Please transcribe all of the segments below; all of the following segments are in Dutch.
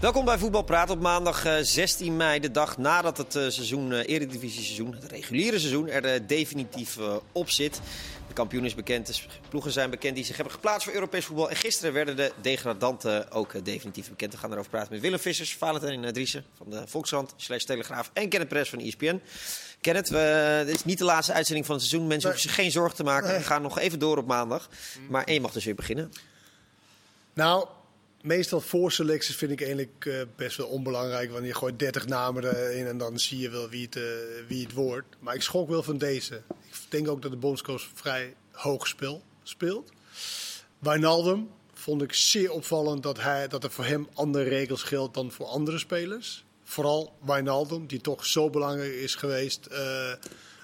Welkom bij Voetbal Praat op maandag eh, 16 mei, de dag nadat het eh, seizoen, eh, Eredivisie seizoen, het reguliere seizoen, er eh, definitief eh, op zit. De kampioen is bekend, de ploegen zijn bekend die zich hebben geplaatst voor Europees voetbal. En gisteren werden de degradanten ook eh, definitief bekend. We gaan erover praten met Willem Vissers, Valentijn eh, Driessen van de Volkskrant, slash Telegraaf en Kenneth Press van ESPN. Kenneth, we, dit is niet de laatste uitzending van het seizoen. Mensen hoeven zich geen zorgen te maken. We gaan nog even door op maandag. Maar je mag dus weer beginnen. Nou, meestal voorselecties vind ik eigenlijk eh, best wel onbelangrijk. Want je gooit 30 namen erin en dan zie je wel wie het, eh, wie het wordt. Maar ik schrok wel van deze. Ik denk ook dat de bondscoach vrij hoog speel, speelt. Wijnaldum vond ik zeer opvallend dat, hij, dat er voor hem andere regels geldt dan voor andere spelers. Vooral Wijnaldum, die toch zo belangrijk is geweest eh,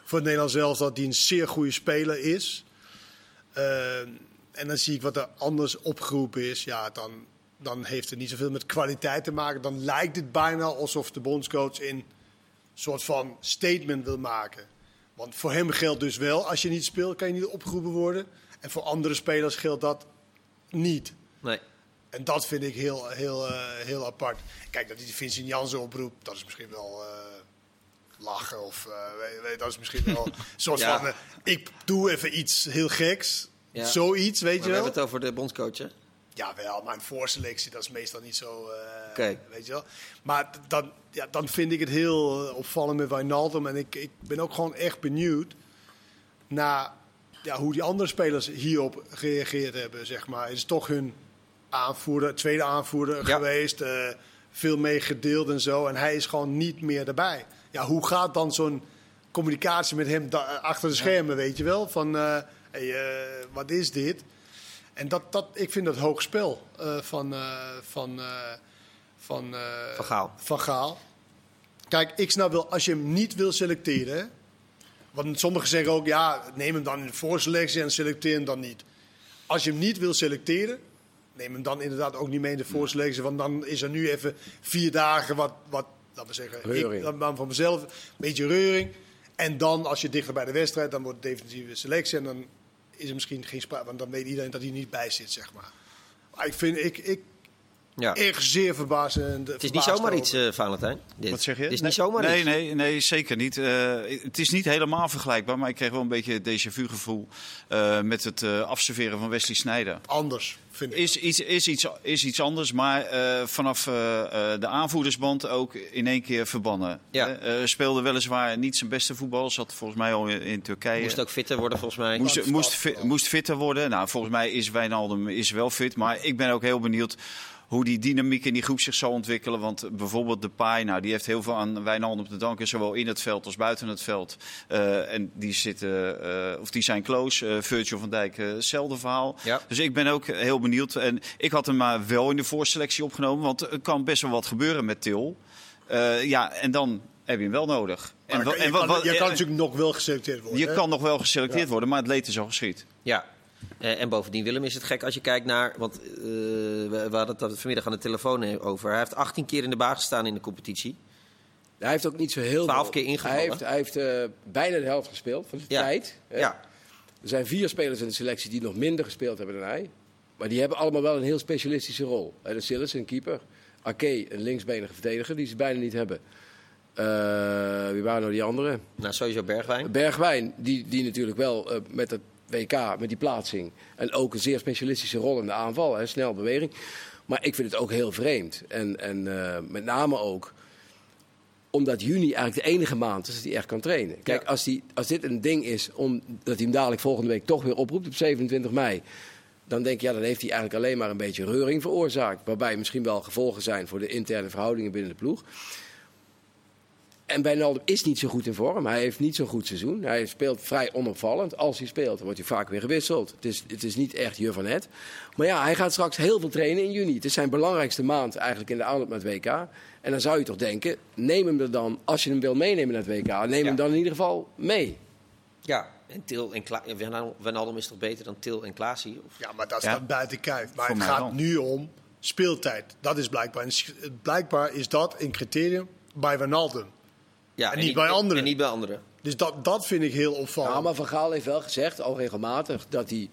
voor het Nederlands zelf dat hij een zeer goede speler is. En dan zie ik wat er anders opgeroepen is. Ja, dan, dan heeft het niet zoveel met kwaliteit te maken. Dan lijkt het bijna alsof de bondscoach een soort van statement wil maken. Want voor hem geldt dus wel, als je niet speelt, kan je niet opgeroepen worden. En voor andere spelers geldt dat niet. Nee. En dat vind ik heel, heel, eh, heel apart. Kijk, dat hij Vincent Jansen oproept, dat is misschien wel eh, lachen. Of eh, weet, weet, dat is misschien wel een soort Ja. van, ik doe even iets heel geks. Ja. Zoiets, weet Maar je we wel. hebben het over de bondscoach, hè? Ja, wel, maar een voorselectie, dat is meestal niet zo. Oké. Weet je wel. Maar dan, ja, dan vind ik het heel eh, opvallend met Wijnaldum. En ik, ik ben ook gewoon echt benieuwd naar ja, hoe die andere spelers hierop gereageerd hebben. Zeg maar. Het is toch hun aanvoerder, tweede aanvoerder Ja. geweest. eh, veel mee gedeeld en zo. En hij is gewoon niet meer erbij. Ja, hoe gaat dan zo'n communicatie met hem achter de schermen, weet je wel? Van, hey, wat is dit? En dat, dat, ik vind dat hoog spel eh, van, eh, van, eh, van, Van Gaal. van Gaal. Kijk, ik snap wel, als je hem niet wil selecteren. Want sommigen zeggen ook, ja, neem hem dan in de voorselectie en selecteer hem dan niet. Als je hem niet wil selecteren, neem hem dan inderdaad ook niet mee in de voorselectie. Want dan is er nu even vier dagen wat, wat laten we zeggen, Reuring. ik, dan- dan van mezelf, een beetje reuring. En dan, als je dichter bij de wedstrijd, dan wordt het definitieve selectie. En dan is er misschien geen sprake, want dan weet iedereen dat hij niet bij zit, zeg maar. Maar ik vind, ik, ik Ja. echt zeer verbaasend. Het is niet zomaar iets, eh, Valentijn. Dit. Wat zeg je? Het is nee, niet zomaar nee, iets. nee, nee, zeker niet. Eh, het is niet helemaal vergelijkbaar, maar ik kreeg wel een beetje het déjà vu gevoel eh, met het eh, afserveren van Wesley Sneijder. anders, vind ik. Is iets, is iets, is iets anders, maar eh, vanaf eh, eh, de aanvoerdersband ook in één keer verbannen. Ja. Speelde weliswaar niet zijn beste voetbal, zat volgens mij al in, in Turkije. Moest ook fitter worden, volgens mij. Moest, moest, vooral. moest fitter worden. Nou, volgens mij is Wijnaldum is wel fit. Maar ik ben ook heel benieuwd hoe die dynamiek in die groep zich zal ontwikkelen. Want bijvoorbeeld de Pai, nou, die heeft heel veel aan Wijnaldum te danken. Zowel in het veld als buiten het veld. Eh, en die, zitten, eh, of die zijn close. Eh Virgil van Dijk, eh, hetzelfde verhaal. Ja. Dus ik ben ook heel benieuwd. En ik had hem maar wel in de voorselectie opgenomen. Want er kan best wel wat gebeuren met Til. Eh, ja, en dan heb je hem wel nodig. Maar En, je, en kan, je kan eh, natuurlijk nog wel geselecteerd worden. je hè? kan nog wel geselecteerd worden, maar het leed is al geschied. Ja. Eh, en bovendien, Willem, is het gek als je kijkt naar... Want eh, we, we hadden het vanmiddag aan de telefoon over. Hij heeft 18 keer in de baas gestaan in de competitie. Hij heeft ook niet zo heel Twaalf veel- keer ingevallen. Hij heeft, hij heeft eh, bijna de helft gespeeld van de Ja. tijd. hè. Ja. Er zijn vier spelers in de selectie die nog minder gespeeld hebben dan hij. Maar die hebben allemaal wel een heel specialistische rol. Hè, De Sillis, een keeper. Ake, een linksbenige verdediger, die ze bijna niet hebben. Eh, wie waren nou die anderen? Nou, sowieso Bergwijn. Bergwijn, die, die natuurlijk wel eh, met het WK, met die plaatsing. En ook een zeer specialistische rol in de aanval, hè, snel beweging. Maar ik vind het ook heel vreemd. En, en eh, met name ook omdat juni eigenlijk de enige maand is dat hij echt kan trainen. Kijk, Ja. als, die, als dit een ding is omdat hij hem dadelijk volgende week toch weer oproept op 27 mei. Dan denk je, ja, dan heeft hij eigenlijk alleen maar een beetje reuring veroorzaakt. Waarbij misschien wel gevolgen zijn voor de interne verhoudingen binnen de ploeg. En Wijnaldum is niet zo goed in vorm. Hij heeft niet zo'n goed seizoen. Hij speelt vrij onopvallend. Als hij speelt, dan wordt hij vaak weer gewisseld. Het is, het is niet echt je van het. Maar ja, hij gaat straks heel veel trainen in juni. Het is zijn belangrijkste maand eigenlijk in de aanloop naar het WK. En dan zou je toch denken, neem hem er dan, als je hem wil meenemen naar het WK, neem Ja. hem dan in ieder geval mee. Ja. En Til en Kla Wijnaldum- is toch beter dan Til en Klaasie? Of... Ja, maar dat Ja. staat buiten kijf. Maar Voor het gaat wel. nu om speeltijd. Dat is blijkbaar. En blijkbaar is dat een criterium bij Wijnaldum. Ja, En niet bij anderen. En niet bij anderen. Dus dat, dat vind ik heel opvallend. Ja, maar Van Gaal heeft wel gezegd, al regelmatig, dat hij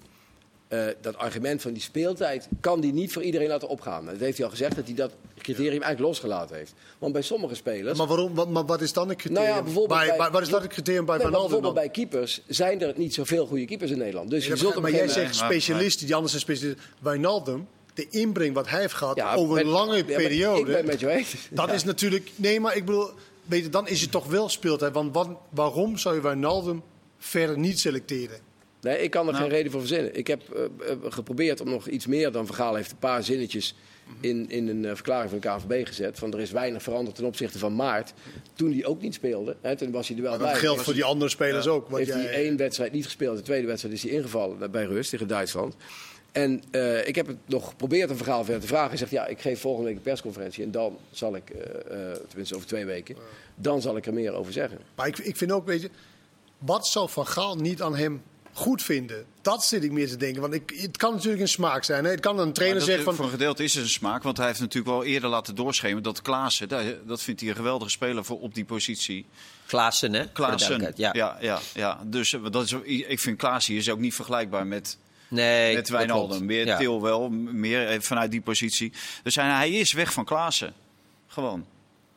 eh, dat argument van die speeltijd kan die niet voor iedereen laten opgaan. Dat heeft hij al gezegd dat hij dat criterium eigenlijk losgelaten heeft. Want bij sommige spelers. Maar, waarom, wat, maar wat is dan het criterium? Nou ja, bijvoorbeeld bij, bij- bij- wat is dan het criterium bij Nee, bijvoorbeeld dan? bij keepers zijn er niet zoveel goede keepers in Nederland. Dus je Ja, zult maar jij zegt specialisten, die anders zijn specialisten. Wijnaldum, de inbreng wat hij heeft gehad Ja, over een lange ja, periode. Ik ben met je eens. Dat is natuurlijk. Nee, maar ik bedoel, weet je, dan is het toch wel speeltijd. Want wat, waarom zou je Wijnaldum verder niet selecteren? Nee, ik kan er Nou. geen reden voor verzinnen. Ik heb eh, eh, geprobeerd om nog iets meer dan Vergaal heeft een paar zinnetjes in, in een eh, verklaring van de KNVB gezet. Van er is weinig veranderd ten opzichte van maart. Toen hij ook niet speelde, hè, toen was hij er wel bij. Dat geldt Was voor die andere spelers ook. Want heeft jij, hij één wedstrijd niet gespeeld. De tweede wedstrijd is hij ingevallen bij rust tegen Duitsland. En eh, ik heb het nog geprobeerd een verhaal verder te vragen. Hij zegt, ja, ik geef volgende week een persconferentie. En dan zal ik, eh, eh, tenminste over twee weken, dan zal ik er meer over zeggen. Maar ik, ik vind ook, weet je, wat zou Van Gaal niet aan hem goed vinden? Dat zit ik meer te denken. Want ik, het kan natuurlijk een smaak zijn. Hè? Het kan een trainer zeggen Voor van... een gedeelte is het een smaak, want hij heeft natuurlijk wel eerder laten doorschemeren dat Klaassen, dat, dat vindt hij een geweldige speler voor op die positie. Klaassen, hè? voor Klaassen, duidelijkheid, ja. Ja, ja, Dus dat is, ik vind Klaassen is ook niet vergelijkbaar met, Nee, met. Wijnaldum. Meer Ja. Til wel, meer eh, vanuit die positie. Dus hij, hij is weg van Klaassen. Gewoon.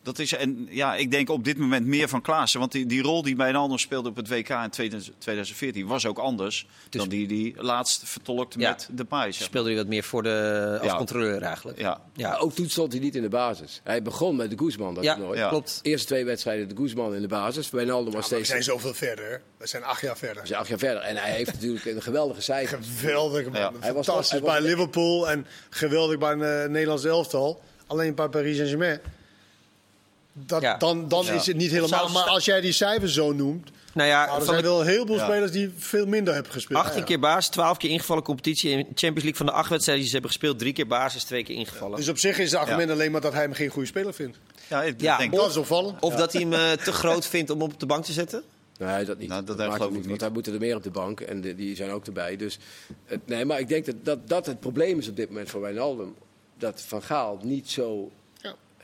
Dat is, en ja, ik denk op dit moment meer van Klaassen. Want die, die rol die Wijnaldum speelde op het WK in 2014 was ook anders dan die die laatst vertolkt Ja. met de Pais. Speelde hij wat meer voor de, als Ja. controleur eigenlijk. Ja. Ja, Maar ook toen stond hij niet in de basis. Hij begon met de Guzman, dat ja. Ja. klopt. Eerste twee wedstrijden de Guzman in de basis. Wijnaldum was Maar we steeds zijn zoveel verder. We zijn acht jaar we verder. zijn acht jaar verder. En hij heeft natuurlijk een geweldige cijfer. Geweldig, man. Ja. Hij was- Fantastisch hij was- bij Liverpool en geweldig bij een eh, Nederlands elftal. Alleen bij Paris Saint-Germain. Dat, Ja. Dan, dan Ja. is het niet helemaal... Maar als jij die cijfers zo noemt... Nou ja, Nou, er van zijn de wel heel veel Ja. spelers die veel minder hebben gespeeld. 18 keer basis, 12 keer ingevallen competitie. In de Champions League van de acht wedstrijden die ze hebben gespeeld, drie keer basis, twee keer ingevallen. Dus op zich is het argument alleen maar dat hij hem geen goede speler vindt. Ja, ik Ja, denk of- Dat is opvallend. Of dat hij hem eh, te groot vindt om op de bank te zetten. Nee, dat niet. Nou, dat geloof ook ik niet. Want hij moeten er meer op de bank. En de- die zijn ook erbij. Dus, het- nee, maar ik denk dat, dat dat het probleem is op dit moment voor Wijnaldum. Dat Van Gaal niet zo.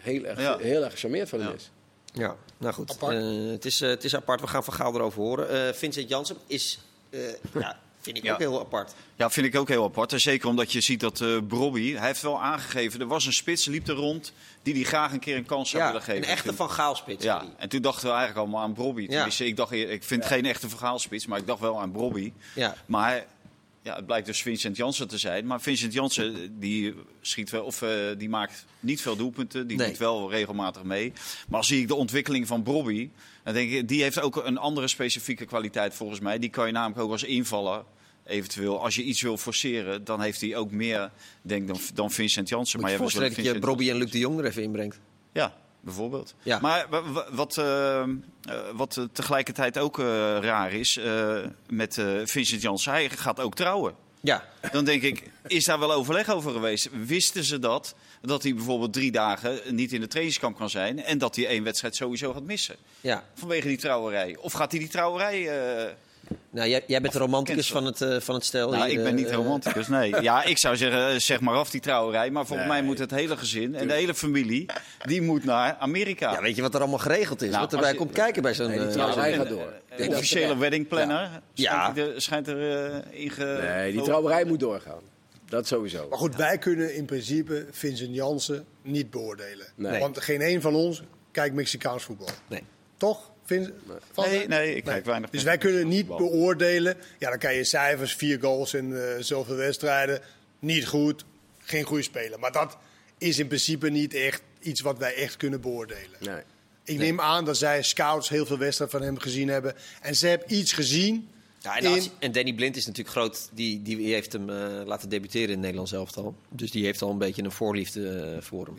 Heel erg, Ja. heel erg gecharmeerd van hem Ja. is. Ja, nou goed. Apart. Eh, het, is, eh, het is apart. We gaan Van Gaal erover horen. Eh, Vincent Janssen is, eh, ja, vind ik Ja. ook heel apart. Ja, vind ik ook heel apart. En zeker omdat je ziet dat eh Brobby, hij heeft wel aangegeven, er was een spits, liep er rond, die die graag een keer een kans zou Ja, willen geven. een echte Van Gaal spits. Ja, en toen dachten we eigenlijk allemaal aan Brobby. Ja. Ik, dacht, ik vind geen echte verhaalspits, maar ik dacht wel aan Brobby. Ja. Maar ja, het blijkt dus Vincent Janssen te zijn. Maar Vincent Janssen die schiet wel, of, eh, die maakt niet veel doelpunten. Die Nee. doet wel regelmatig mee. Maar als zie ik de ontwikkeling van Brobby, dan denk ik, die heeft ook een andere specifieke kwaliteit volgens mij. Die kan je namelijk ook als invaller. Eventueel, als je iets wil forceren, dan heeft hij ook meer denk, dan, dan Vincent Janssen. Moet je voorstellen dat je Brobby en Luc de Jong er even inbrengt. ja, bijvoorbeeld. Ja. Maar wa- wa- wat, eh, eh, wat eh, tegelijkertijd ook raar is met Vincent Janssen, hij gaat ook trouwen. Ja, Dan denk ik, is daar wel overleg over geweest? Wisten ze dat? Dat hij bijvoorbeeld drie dagen niet in de trainingskamp kan zijn en dat hij één wedstrijd sowieso gaat missen? ja. Vanwege die trouwerij. Of gaat hij die trouwerij... Nou, jij, jij bent de romanticus van het, eh, van het stel. nou, hier, ik ben niet eh, romanticus, nee. Ja, ik zou zeggen, eh, zeg maar af die trouwerij. Maar volgens Nee. mij moet het hele gezin en de hele familie, die moet naar Amerika. Ja, weet je wat er allemaal geregeld is? Nou, wat erbij je- komt kijken bij zo'n... Nee, eh, trouwerij gaat door. De officiële wedding planner Ja. schijnt, er, schijnt in ge... Nee, die trouwerij moet doorgaan. Dat sowieso. Maar goed, wij kunnen in principe Vincent Jansen niet beoordelen. Nee. Want geen een van ons kijkt Mexicaans voetbal. Nee. Toch? Nee, nee, ik kijk weinig Dus wij kunnen niet voetbal. beoordelen. Ja, dan kan je cijfers, vier goals in eh, zoveel wedstrijden. Niet goed, geen goede speler. Maar dat is in principe niet echt iets wat wij echt kunnen beoordelen. Nee. Ik neem aan dat zij scouts heel veel wedstrijden van hem gezien hebben. En ze hebben iets gezien. Ja, en, in- als- en Danny Blind is natuurlijk groot. Die, die heeft hem eh, laten debuteren in het Nederlands elftal. Dus die heeft al een beetje een voorliefde eh, voor hem.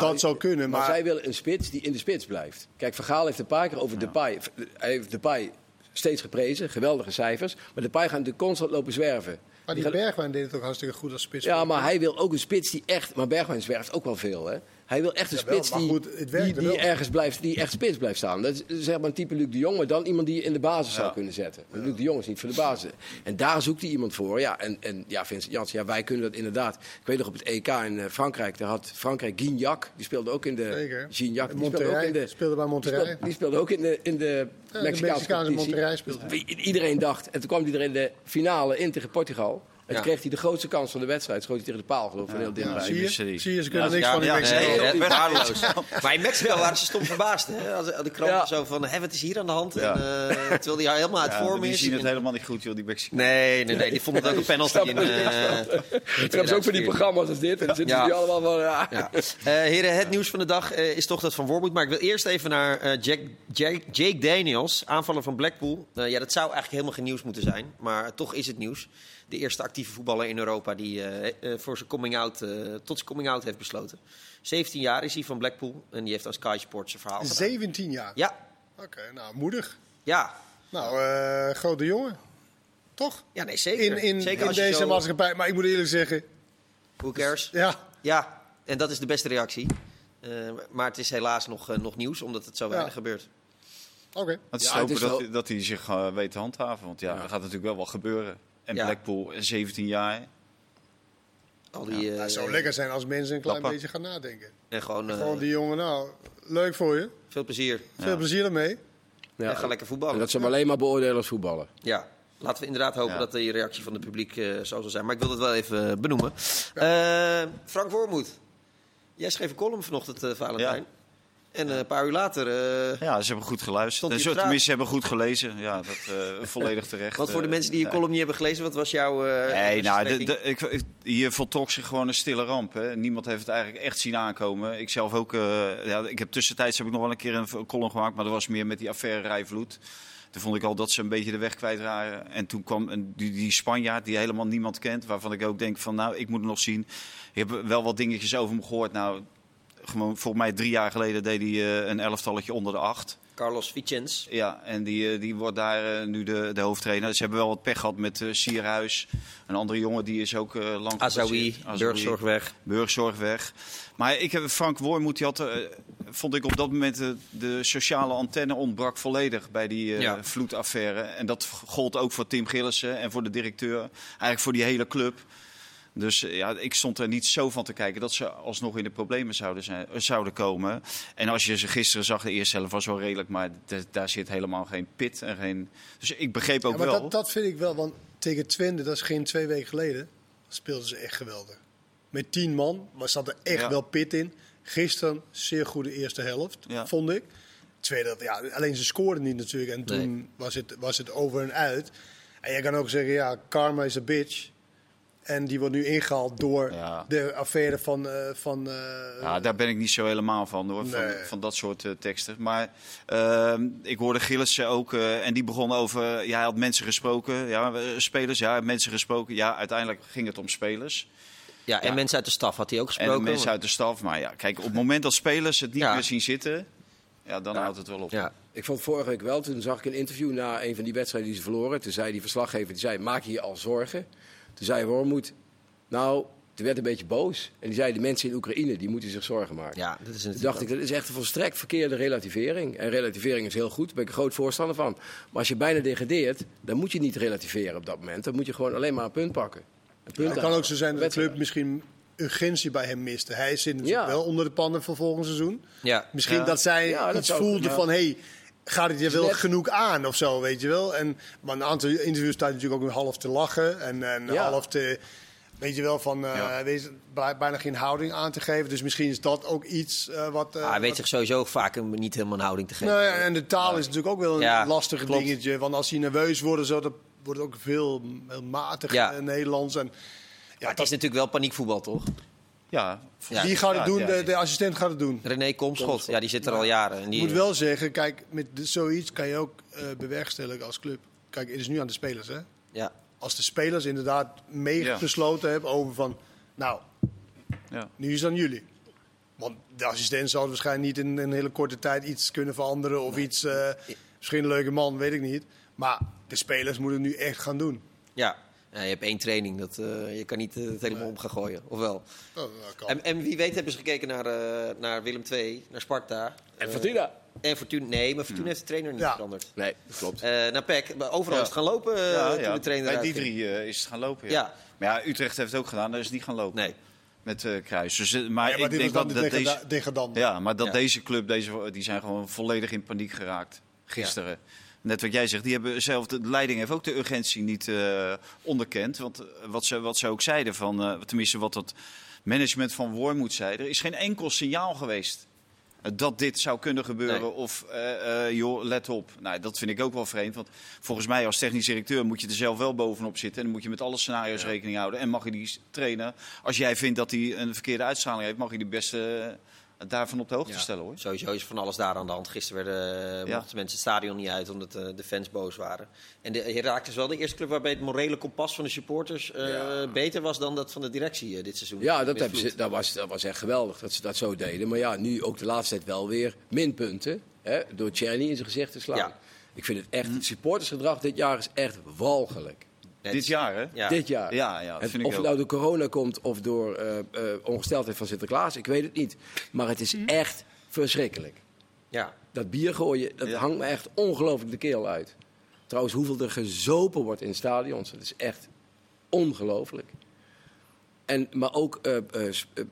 dat zou kunnen. Maar, Maar, zij willen een spits die in de spits blijft. Kijk, Vergaal heeft een paar keer over Depay. Hij heeft Depay steeds geprezen, geweldige cijfers. Maar Depay gaat natuurlijk constant lopen zwerven. maar die gaat- Bergwijn deed het ook hartstikke goed als spits. Ja, maar hij wil ook een spits die echt... Maar Bergwijn zwerft ook wel veel, hè? Hij wil echt een Jawel, spits die, goed, die, er ergens blijft, die echt spits blijft staan. Dat is zeg maar een type Luc de Jong, maar dan iemand die je in de basis zou kunnen zetten. Want Luc de Jong is niet voor de basis. En daar zoekt hij iemand voor. Ja, en, en ja, Vincent Janssen, ja, wij kunnen dat inderdaad. Ik weet nog op het EK in eh, Frankrijk, daar had Frankrijk Gignac, die speelde ook in de... Zeker. Gignac, die speelde ook in de... speelde bij Monterrey. die speelde ook in de, in de Mexicaanse. Monterrey speelde Iedereen dacht, en toen kwam hij er in de finale in tegen Portugal. Ja. toen kreeg hij de grootste kans van de wedstrijd. Schoot hij tegen de paal, geloof ik, van heel Ja, dichtbij. zie, je? mysterie. zie je, ze kunnen Ja, niks ja, van ja, Mexico. Nee, Nee, waardeloos. Maar in Mexico waren ze stom verbaasd. Hè? Als, de kranten Ja. zo van, hè, wat is hier aan de hand? Ja. En, eh, terwijl die helemaal uit vorm die is. zien het En- helemaal niet goed, joh, die Mexicanen. Nee, nee, nee, die vonden het ook een penalty. In, het. eh, Ik heb ook van die programma's als dit. En dan zitten Ja. die allemaal van... Ja. Eh, heren, het nieuws van de dag eh, is toch dat van Wormoed. Maar ik wil eerst even naar eh, Jack, Jake, Daniels, aanvaller van Blackpool. Ja, dat zou eigenlijk helemaal geen nieuws moeten zijn. Maar toch is het nieuws. De eerste actieve voetballer in Europa die eh, eh, voor zijn coming out, eh, tot zijn coming out heeft besloten. 17 jaar is hij van Blackpool. En die heeft aan Sky Sports zijn verhaal gedaan. 17 jaar. Ja, Oké, nou, moedig. ja. Nou, eh, grote jongen. Toch? Ja, nee, zeker. In, in, zeker in als deze zo- maatschappij. Maar ik moet eerlijk zeggen, Who cares? ja, Ja, en dat is de beste reactie. Eh, maar het is helaas nog, nog nieuws, omdat het zo weinig Ja. gebeurt. oké. Het is Ja, te het hopen is dat, wel- dat hij zich eh, weet te handhaven. Want ja, Ja. dat gaat natuurlijk wel wel gebeuren. En Ja. Blackpool, 17 jaar. Al die, eh, het zou lekker zijn als mensen een klein beetje gaan nadenken. En gewoon, eh, Gewoon die jongen, nou, leuk voor je. veel plezier. Veel plezier ermee. Ja. En ga lekker voetballen. En dat ze hem alleen maar beoordelen als voetballer. Ja, laten we inderdaad hopen Ja. dat die reactie van het publiek eh, zo zal zijn. Maar ik wil het wel even eh, benoemen. Eh, Frank Wormoed, jij schreef een column vanochtend, eh Valentijn. En eh, een paar uur later, eh, Ja, ze hebben goed geluisterd. Dus, tenminste, ze hebben goed gelezen. Ja, dat eh, volledig terecht. want voor de mensen die je column niet hebben gelezen, wat was jouw Nee, nou, de, ik, hier voltrok zich gewoon een stille ramp. Hè. Niemand heeft het eigenlijk echt zien aankomen. Ik zelf ook. ja, ik heb tussentijds heb ik nog wel een keer een column gemaakt, maar dat was meer met die affaire Rijvloed. Toen vond ik al dat ze een beetje de weg kwijt waren. En toen kwam een, die, die Spanjaard die helemaal niemand kent, waarvan ik ook denk van, nou, ik moet nog zien. Ik heb wel wat dingetjes over hem gehoord. Nou, gewoon volgens mij drie jaar geleden deed hij eh, een elftalletje onder de acht. Carlos Vicens. Ja, en die, eh, die wordt daar eh, nu de, de hoofdtrainer. Ze hebben wel wat pech gehad met eh Sierhuis. Een andere jongen die is ook eh lang Azawi. Burgzorgweg. Burgzorg weg. Maar ik heb Frank Wormoed, die had, vond ik op dat moment de sociale antenne ontbrak volledig bij die Ja. vloedaffaire. En dat gold ook voor Tim Gillissen en voor de directeur. Eigenlijk voor die hele club. Dus eh, ja, ik stond er niet zo van te kijken dat ze alsnog in de problemen zouden, zijn, eh, zouden komen. En als je ze gisteren zag, de eerste helft was wel redelijk, maar daar zit helemaal geen pit en geen. Dus ik begreep ook Ja, maar wel. dat, dat vind ik wel, want tegen Twente, dat is geen twee weken geleden, speelden ze echt geweldig. Met tien man, maar zat er echt Ja. wel pit in. Gisteren, zeer goede eerste helft, Ja. vond ik. Tweede, ja, alleen ze scoorden niet natuurlijk. En toen was, het, was het over en uit. En je kan ook zeggen, ja, karma is a bitch. En die wordt nu ingehaald door Ja. de affaire van... eh, van eh, Ja, daar ben ik niet zo helemaal van hoor, van, Nee. van dat soort eh, teksten. Maar ehm, ik hoorde Gillissen ook, eh, en die begon over, ja, hij had mensen gesproken, ja, spelers, ja, mensen gesproken. Ja, uiteindelijk ging het om spelers. Ja, en Ja. mensen uit de staf had hij ook gesproken. En mensen uit de staf. Maar ja, kijk, op het moment dat spelers het niet Ja. meer zien zitten, ja, dan houdt het wel op. Ja, Ik vond vorige week wel, toen zag ik een interview na een van die wedstrijden die ze verloren. Toen zei die verslaggever, die zei, maak je je al zorgen? Toen zei Wormoed, nou, toen werd een beetje boos. En die zei, de mensen in Oekraïne, die moeten zich zorgen maken. ja dat is Toen natuurlijk dacht ik, dat is echt een volstrekt verkeerde relativering. En relativering is heel goed, daar ben ik een groot voorstander van. Maar als je bijna degradeert, dan moet je niet relativeren op dat moment. Dan moet je gewoon alleen maar een punt pakken. Een punt het kan ook zo zijn dat de club misschien urgentie bij hem miste. Hij zit natuurlijk Ja. wel onder de pannen van volgend seizoen. Ja. Misschien Ja. dat zij iets voelde ja. van, hey, gaat het je wel net- genoeg aan of zo, weet je wel? En, maar een aantal interviews staat natuurlijk ook half te lachen en, en Ja. half te, weet je wel, van eh, Ja. wees- bij- bijna geen houding aan te geven. Dus misschien is dat ook iets eh, wat... Ah, hij weet wat- zich sowieso vaak een, niet helemaal een houding te geven. nou ja, en de taal is natuurlijk ook wel een Ja, lastig klopt. dingetje. Want als hij nerveus wordt, zo, dat wordt ook veel heel matig Ja. eh, Nederlands. En, maar ja, het is natuurlijk wel paniekvoetbal, toch? Ja, Ja. Wie gaat het Ja, doen? ja, de, de assistent gaat het doen. René Komschot, ja, die zit er al jaren. En die, Ik moet wel zeggen, kijk, met de- zoiets kan je ook eh, bewerkstelligen als club. Kijk, het is nu aan de spelers, hè? ja. Als de spelers inderdaad mee Ja. besloten hebben over van, nou, ja. nu is het aan jullie. Want de assistent zal waarschijnlijk niet in een hele korte tijd iets kunnen veranderen of iets. eh, misschien een leuke man, weet ik niet. Maar de spelers moeten het nu echt gaan doen. ja. Ja, je hebt één training, dat, eh, je kan niet eh, het helemaal om gaan gooien. Of wel? Dat, dat kan. En, en wie weet hebben ze gekeken naar, eh, naar Willem II, naar Sparta. En Fortuna. en Fortuna. Nee, maar Fortuna heeft de trainer niet Ja. veranderd. Nee, dat klopt. Eh naar PEC. Maar Overal Ja. is het gaan lopen eh, ja, toen ja. de trainer Bij die drie is het gaan lopen. Ja. Ja. Maar ja, Utrecht heeft het ook gedaan, daar is het niet gaan lopen. Nee. Met eh Kruis. Dus, maar Ja, maar ik denk dan dat, de dat degrada- deze... Ja, maar dat Ja. deze club, deze, die zijn gewoon volledig in paniek geraakt gisteren. Net wat jij zegt, die hebben zelf, de leiding heeft ook de urgentie niet eh, onderkend. Want eh, wat ze, wat ze ook zeiden, van, eh, tenminste wat het management van Wormoed zei, er is geen enkel signaal geweest dat dit zou kunnen gebeuren. Nee. Of, joh, let op. Nou, dat vind ik ook wel vreemd. Want volgens mij als technisch directeur moet je er zelf wel bovenop zitten. En dan moet je met alle scenario's rekening houden. En mag je die trainen, als jij vindt dat hij een verkeerde uitstraling heeft, mag je die beste daarvan op de hoogte Ja. stellen hoor. Sowieso is van alles daar aan de hand. Gisteren werden, eh, Ja. mochten mensen het stadion niet uit omdat eh, de fans boos waren. En de Heracles is wel de eerste club waarbij het morele kompas van de supporters eh, beter was dan dat van de directie dit seizoen. Ja, dat, hebben ze, dat, was, dat was echt geweldig dat ze dat zo deden. Maar ja, nu ook de laatste tijd wel weer minpunten. Hè, door Czerny in zijn gezicht te slaan. Ja. Ik vind het echt, het supportersgedrag dit jaar is echt walgelijk. Net- Dit jaar hè? Ja. Dit jaar. Ja, ja, dat vind ik of het nou door corona komt of door eh, eh, ongesteldheid van Sinterklaas, ik weet het niet. Maar het is echt verschrikkelijk. Ja. Dat bier gooien, dat Ja. hangt me echt ongelooflijk de keel uit. Trouwens, hoeveel er gezopen wordt in stadions, dat is echt ongelooflijk. En, maar ook eh,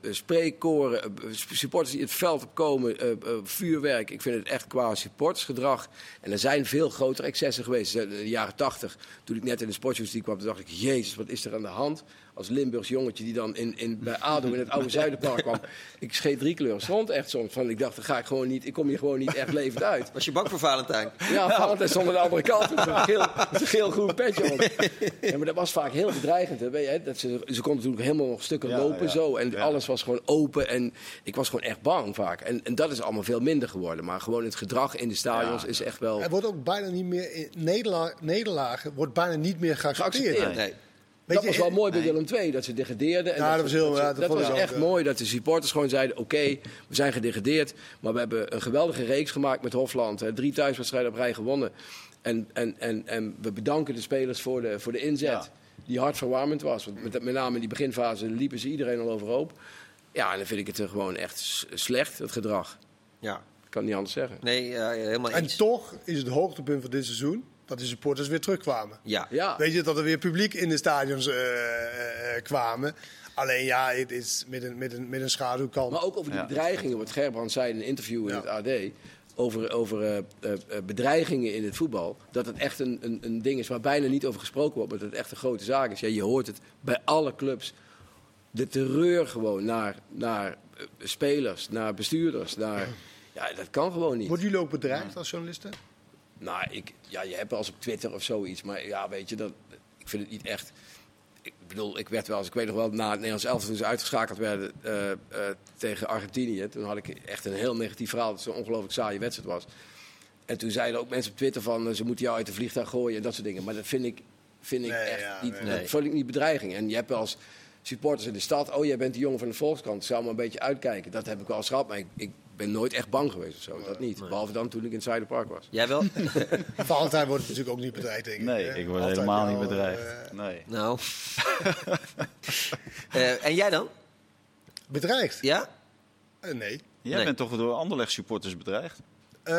spreekkoren, sp- supporters die het veld opkomen, vuurwerk. Ik vind het echt qua supportersgedrag. En er zijn veel grotere excessen geweest. In de jaren tachtig, toen ik net in de sportjournalistiek kwam, dacht ik, jezus, wat is er aan de hand? Als Limburgs jongetje die dan in, in, bij ADO in het oude Zuiderpark kwam. Ik scheet drie kleuren stond echt soms. Van, ik dacht, dan ga ik gewoon niet, ik kom hier gewoon niet echt levend uit. Was je bang voor Valentijn? Ja, Valentijn stond aan de andere kant met een geel, met een geel-groen petje op. Ja, maar dat was vaak heel bedreigend. Hè. Weet je, hè, dat ze, ze konden natuurlijk helemaal nog stukken Ja, lopen ja. zo. En Ja. alles was gewoon open. En ik was gewoon echt bang vaak. En, en dat is allemaal veel minder geworden. Maar gewoon het gedrag in de stadions Ja. is echt wel... Er wordt ook bijna niet meer in nederla- nederlagen wordt bijna niet meer geaccepteerd. Geaccepteerd. Nee. Weet dat je, was wel mooi bij nee. Willem II, dat ze degradeerden. En Ja, dat was heel- ja, dat dat was ook, echt ja. mooi dat de supporters gewoon zeiden... oké, we zijn gedegradeerd, maar we hebben een geweldige reeks gemaakt met Hofland. Hè, drie thuiswedstrijden op rij gewonnen. En, en, en, en we bedanken de spelers voor de, voor de inzet, Ja. die hartverwarmend was. Want met, met name in die beginfase liepen ze iedereen al overhoop. Ja, en dan vind ik het er gewoon echt slecht, het gedrag. Ja. Ik kan niet anders zeggen. Nee, ja, helemaal En toch is het hoogtepunt van dit seizoen dat de supporters weer terugkwamen. Ja. Ja, Weet je, dat er weer publiek in de stadions eh, eh, eh, kwamen. Alleen ja, het is met een, met een, met een schaduwkant. Maar ook over die Ja. bedreigingen, wat Gerbrand zei in een interview in Ja. het AD. Over, over eh, eh, eh, bedreigingen in het voetbal. Dat het echt een, een, een ding is waar bijna niet over gesproken wordt. Maar dat het echt een grote zaak is. Ja, je hoort het bij alle clubs. De terreur gewoon naar, naar spelers, naar bestuurders. Naar, ja, dat kan gewoon niet. Worden jullie ook bedreigd als journalisten? Nou, ik, ja, je hebt wel eens op Twitter of zoiets. Maar ja, weet je, dat, ik vind het niet echt. Ik bedoel, ik werd wel eens, ik weet nog wel, na het Nederlands elftal toen ze uitgeschakeld werden eh, eh, tegen Argentinië. Toen had ik echt een heel negatief verhaal dat het zo'n ongelooflijk saaie wedstrijd was. En toen zeiden ook mensen op Twitter van, eh, ze moeten jou uit de vliegtuig gooien en dat soort dingen. Maar dat vind ik, vind ik Nee, echt ja, niet, nee. dat vond ik niet bedreiging. En je hebt wel eens supporters in de stad, oh jij bent die jongen van de Volkskrant, zou maar een beetje uitkijken. Dat heb ik wel eens gehad, maar ik, ik ben nooit echt bang geweest of zo, dat niet. Behalve dan toen ik in het Zuiderpark was. Jij wel? Valentijn wordt natuurlijk ook niet bedreigd, denk ik. Nee, hè? ik word Altijd helemaal wel, niet bedreigd. eh, Nee. nou. Eh, en jij dan? bedreigd? Ja? Eh, nee. Jij Nee. bent toch door Anderlecht supporters bedreigd? Eh,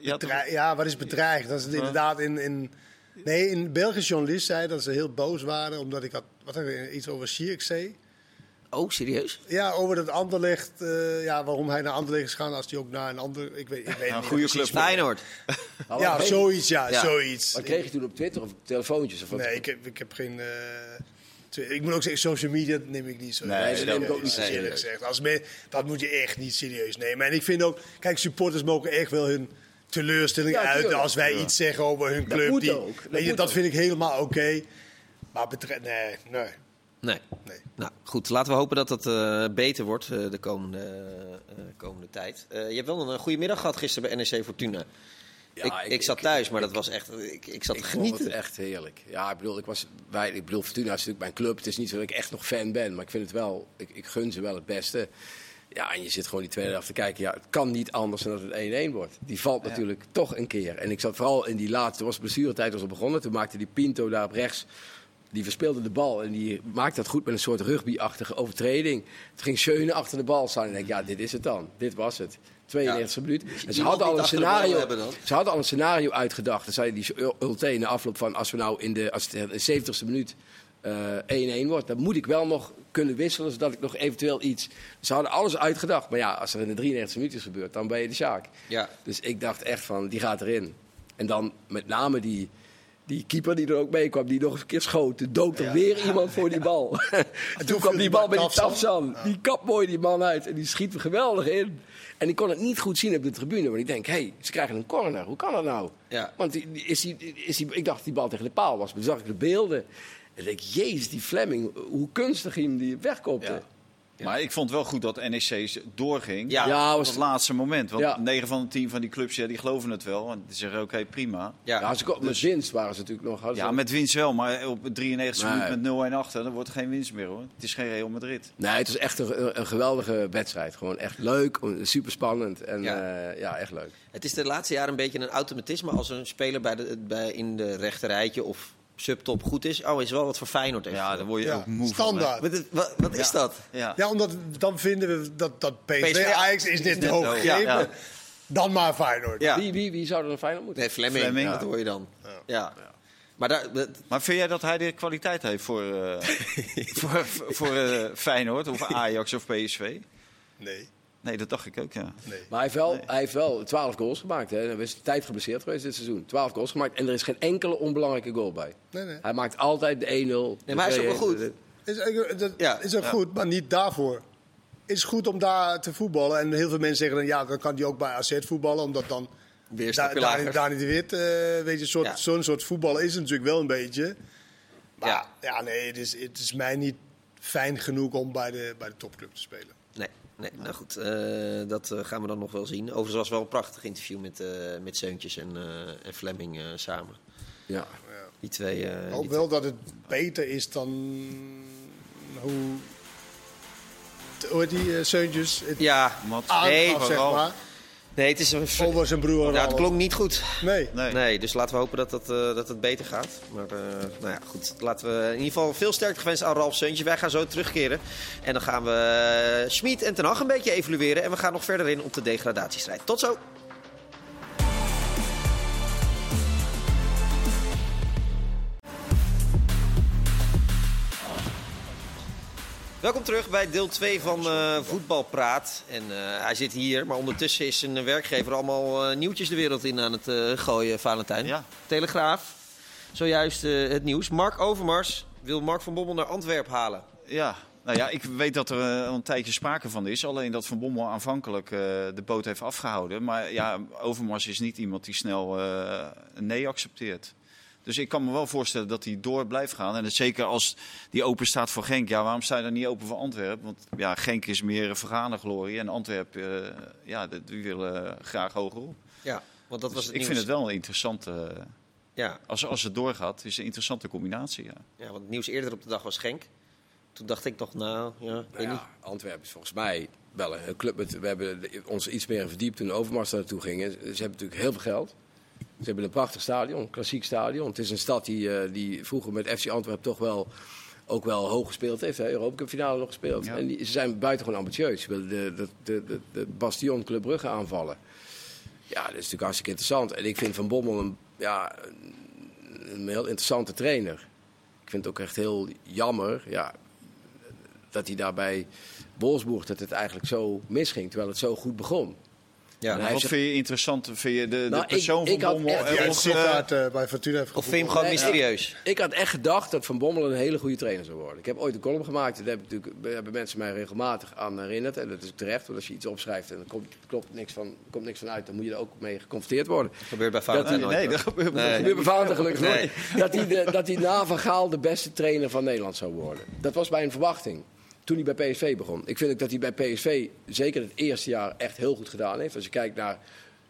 Ja, bedreig- ja, wat is bedreigd? Dat is het inderdaad in... in Nee, een Belgisch journalist zei dat ze heel boos waren omdat ik had wat had ik, iets over Zierkzee. Oh, serieus? Ja, over dat Anderlecht, eh, ja, waarom hij naar Anderlecht is gegaan als hij ook naar een ander, ik weet, ik weet niet goede club. Feyenoord. Ja, zoiets, ja, Ja. zoiets. Wat kreeg je toen op Twitter of op telefoontjes? Of wat? Nee, ik heb, ik heb geen. eh, twi- ik moet ook zeggen, social media neem ik niet zo Nee, dat neem ik ook niet serieus, serieus. eerlijk gezegd. Als me, dat moet je echt niet serieus nemen. En ik vind ook, kijk, supporters mogen echt wel hun teleurstelling Ja, uiten als wij Ja. iets zeggen over hun Dat club. moet die, ook, dat weet je, dat ook. vind ik helemaal oké. Maar betreft, nee, nee, Nee. nee. Nou, goed. Laten we hopen dat dat eh, beter wordt eh, de komende, eh, komende tijd. Je hebt wel een goede middag gehad gisteren bij NEC Fortuna. Ja, ik, ik, zat thuis, maar dat was echt... Ik, ik zat te vond genieten. het echt heerlijk. Ja, ik bedoel, ik was, wij, ik bedoel, Fortuna is natuurlijk mijn club. Het is niet zo dat ik echt nog fan ben, maar ik vind het wel, ik, ik gun ze wel het beste. Ja, en je zit gewoon die tweede helft te kijken. Ja, het kan niet anders dan dat het 1-1 wordt. Die valt natuurlijk toch een keer. En ik zat vooral in die laatste, was blessuretijd was al begonnen. Toen maakte die Pinto daar op rechts, die verspeelde de bal. En die maakte dat goed met een soort rugby-achtige overtreding. Toen ging Schöne achter de bal staan. En ik denk, ja, dit is het dan. Dit was het. 92e minuut. En ze hadden, al een scenario, ze hadden al een scenario uitgedacht. Dan zei die Ulte in de afloop van... als we nou in de, als het de 70ste minuut eh, 1-1 wordt... dan moet ik wel nog kunnen wisselen... zodat ik nog eventueel iets... Ze hadden alles uitgedacht. Maar ja, als er in de 93 minuut is gebeurd... dan ben je de Sjaak. Ja. Dus ik dacht echt van, die gaat erin. En dan met name die, die keeper die er ook mee kwam, die nog eens een keer schoot. Toen dook er weer iemand voor die bal. en toen kwam die bal bij die Tafsan. Die kap mooi die man uit en die schiet er geweldig in. En ik kon het niet goed zien op de tribune. Maar ik denk, hé, hey, ze krijgen een corner. Hoe kan dat nou? Ja. Want die, is die, is die, ik dacht dat die bal tegen de paal was. Maar toen zag ik de beelden. En ik denk, jezus, die Fleming, hoe kunstig hij hem die wegkopte. Ja. Maar ik vond wel goed dat NEC doorging. Ja. Ja, Op was, het laatste moment. Want Ja. 9 van de 10 van die clubs ja, die geloven het wel. En die zeggen oké, prima. Ja. ze, ko- met winst waren ze natuurlijk nog. Ja, met winst wel. Maar op 93 Nee. minuten met 0-1 achter, dan wordt er geen winst meer hoor. Het is geen Real Madrid. Nee, het was echt een, een geweldige wedstrijd. Gewoon echt leuk, super spannend. En Ja. ja, ja echt leuk. Het is de laatste jaren een beetje een automatisme als een speler bij de, bij, in de rechterrijtje of subtop goed is. Oh, is wel wat voor Feyenoord heeft. Ja, daar word je Ja, ook moe standaard. Wat, is- wat, wat is dat? van. Ja. Ja, omdat dan vinden we dat, dat PSV, PSV Ajax is te hoog gegeven. ja. Dan maar Feyenoord. Ja. Wie, wie, wie zou er een Feyenoord moeten? Nee, Fleming, Fleming. dat hoor je dan. Ja. Maar daar, dat- Maar vind jij dat hij de kwaliteit heeft voor, eh, voor, voor eh, Feyenoord of Ajax of PSV? Nee, Nee, dat dacht ik ook, ja. nee. Maar hij heeft wel, hij heeft wel 12 goals gemaakt. Hè. Hij is tijd geblesseerd geweest dit seizoen. 12 goals gemaakt en er is geen enkele onbelangrijke goal bij. nee, nee. Hij maakt altijd de 1-0. Nee, maar hij is ook wel goed. Is, dat Ja. is ook goed, maar niet daarvoor. Het is goed om daar te voetballen. En heel veel mensen zeggen dan, ja, dan kan hij ook bij AZ voetballen. Omdat dan weer een daar niet de wit, eh, weet je, soort, Ja. zo'n soort voetballen is het natuurlijk wel een beetje. Maar Ja. ja, nee, het is, het is mij niet fijn genoeg om bij de, bij de topclub te spelen. Nee, nou goed. eh, dat eh, gaan we dan nog wel zien. Overigens was wel een prachtig interview met, eh met Seuntjes en, eh, en Fleming eh, samen. Ja. Die twee. eh, hoop wel dat het beter is dan hoe... Hoe heet die uh, Seuntjes? Het Ja, nee, vooral. maar. Nee, het is een. Over zijn broer. Ja, het klonk niet goed. Nee. Nee. Nee, dus laten we hopen dat, dat, eh, dat het beter gaat. Maar eh, nou ja, goed. Laten we in ieder geval veel sterkte gewenst aan Ralf Seuntje. Wij gaan zo terugkeren. En dan gaan we eh, Schmid en Ten Hag een beetje evalueren. En we gaan nog verder in op de degradatiestrijd. Tot zo. Welkom terug bij deel 2 van eh, Voetbalpraat. En eh, hij zit hier, maar ondertussen is zijn werkgever allemaal eh, nieuwtjes de wereld in aan het gooien, Valentijn. Ja. Telegraaf, zojuist het nieuws. Mark Overmars wil Mark van Bommel naar Antwerpen halen. Ja, nou ja, ik weet dat er al een tijdje sprake van is. Alleen dat Van Bommel aanvankelijk de boot heeft afgehouden. Maar ja, Overmars is niet iemand die snel een nee accepteert. Dus ik kan me wel voorstellen dat hij door blijft gaan. En dat zeker als die open staat voor Genk. Ja, waarom sta je dan niet open voor Antwerpen? Want ja, Genk is meer vergane glorie. En Antwerpen, eh, ja, die- die willen graag hoger op. Ja, want dat was Dus het ik nieuws. vind het wel een interessante... eh, Ja, als, als het doorgaat, is het een interessante combinatie. Ja. ja, want het nieuws eerder op de dag was Genk. Toen dacht ik nog, nou, ja, weet Nou niet. Antwerpen is volgens mij wel een club. Met, we hebben ons iets meer verdiept toen Overmars daar naartoe ging. Ze hebben natuurlijk heel veel geld. Ze hebben een prachtig stadion, een klassiek stadion. Het is een stad die, eh, die vroeger met FC Antwerpen toch wel, ook wel hoog gespeeld heeft. Hè? Europa Cup finale nog gespeeld. Ja. En die, ze zijn buitengewoon ambitieus. Ze willen de, de, de, de, de bastion Club Brugge aanvallen. Ja, dat is natuurlijk hartstikke interessant. En ik vind Van Bommel een, ja, een, een heel interessante trainer. Ik vind het ook echt heel jammer ja, dat hij daarbij Wolfsburg dat het eigenlijk zo misging, terwijl het zo goed begon. Ja, En Wat vind je interessant? Vind je de, de Nou, persoon ik van Bommel... echt- en Ja, of, het eh, Sittard eh, bij Fortuna heeft of vind je hem gewoon Nee, mysterieus? Ik had echt gedacht dat Van Bommel een hele goede trainer zou worden. Ik heb ooit een column gemaakt, daar heb ik natuurlijk, daar hebben mensen mij regelmatig aan herinnerd. En dat is terecht, want als je iets opschrijft en er komt, klopt niks van, komt niks van uit, dan moet je er ook mee geconfronteerd worden. Dat gebeurt bij nooit. nee, hoor. dat gebeurt Nee. Dat gebeurt bij Valentijn gelukkig Nee. nooit. Dat hij, de, dat hij na Van Gaal de beste trainer van Nederland zou worden. Dat was mijn verwachting. Toen hij bij PSV begon. Ik vind ook dat hij bij PSV zeker het eerste jaar echt heel goed gedaan heeft. Als je kijkt naar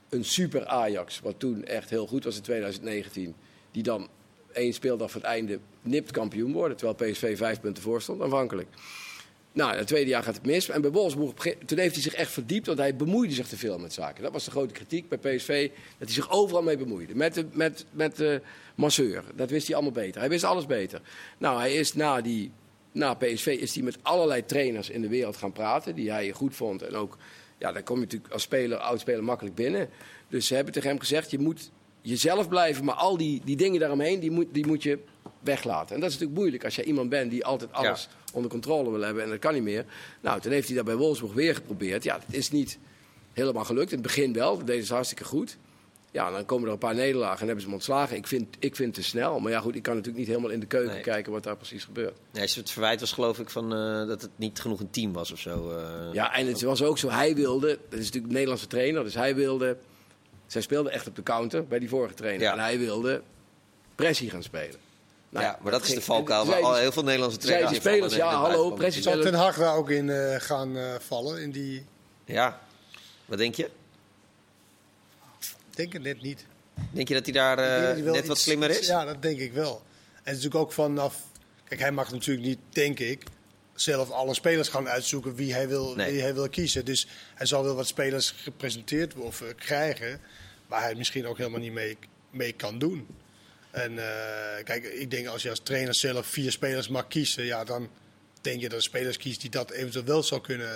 een super Ajax, wat toen echt heel goed was in 2019. Die dan één speeldag voor het einde nipt kampioen worden. Terwijl PSV vijf punten voor stond aanvankelijk. Nou, het tweede jaar gaat het mis. En bij Wolfsburg, toen heeft hij zich echt verdiept, want hij bemoeide zich te veel met zaken. Dat was de grote kritiek bij PSV, dat hij zich overal mee bemoeide. Met de, met, met de masseur, dat wist hij allemaal beter. Hij wist alles beter. Nou, hij is na, die, na PSV is hij met allerlei trainers in de wereld gaan praten, die hij goed vond. En ook, ja, daar kom je natuurlijk als speler, oud-speler makkelijk binnen. Dus ze hebben tegen hem gezegd, je moet jezelf blijven, maar al die, die dingen daaromheen, die moet, die moet je weglaten. En dat is natuurlijk moeilijk als je iemand bent die altijd alles onder controle wil hebben en dat kan niet meer. Nou, toen heeft hij dat bij Wolfsburg weer geprobeerd. Ja, het is niet helemaal gelukt. In het begin wel, dat deden ze hartstikke goed. Ja, dan komen er een paar nederlagen en hebben ze hem ontslagen. Ik vind, ik vind het te snel. Maar ja, goed, ik kan natuurlijk niet helemaal in de keuken Nee. kijken wat daar precies gebeurt. Nee, het verwijt was geloof ik van, eh, dat het niet genoeg een team was of zo. eh. Ja, en het was ook zo, hij wilde, dat is natuurlijk een Nederlandse trainer, dus hij wilde, zij speelde echt op de counter bij die vorige trainer. Ja. En hij wilde pressie gaan spelen. Nou ja, maar dat is de ging- valkuil en waar al die- heel veel Nederlandse die trainers in spelers, vallen en ja, hallo, pressie Zal. Ten Hag daar ook in eh, gaan eh, vallen? In die... Ja, wat denk je? Ik denk het net niet. Denk je dat hij daar eh, net wat slimmer is? Ja, dat denk ik wel. En het is natuurlijk ook vanaf... Kijk, hij mag natuurlijk niet, denk ik, zelf alle spelers gaan uitzoeken wie hij wil, Nee. wie hij wil kiezen. Dus hij zal wel wat spelers gepresenteerd of eh, krijgen... waar hij misschien ook helemaal niet mee, mee kan doen. En eh, kijk, ik denk als je als trainer zelf vier spelers mag kiezen... Ja, dan denk je dat de spelers kiest die dat eventueel wel zou kunnen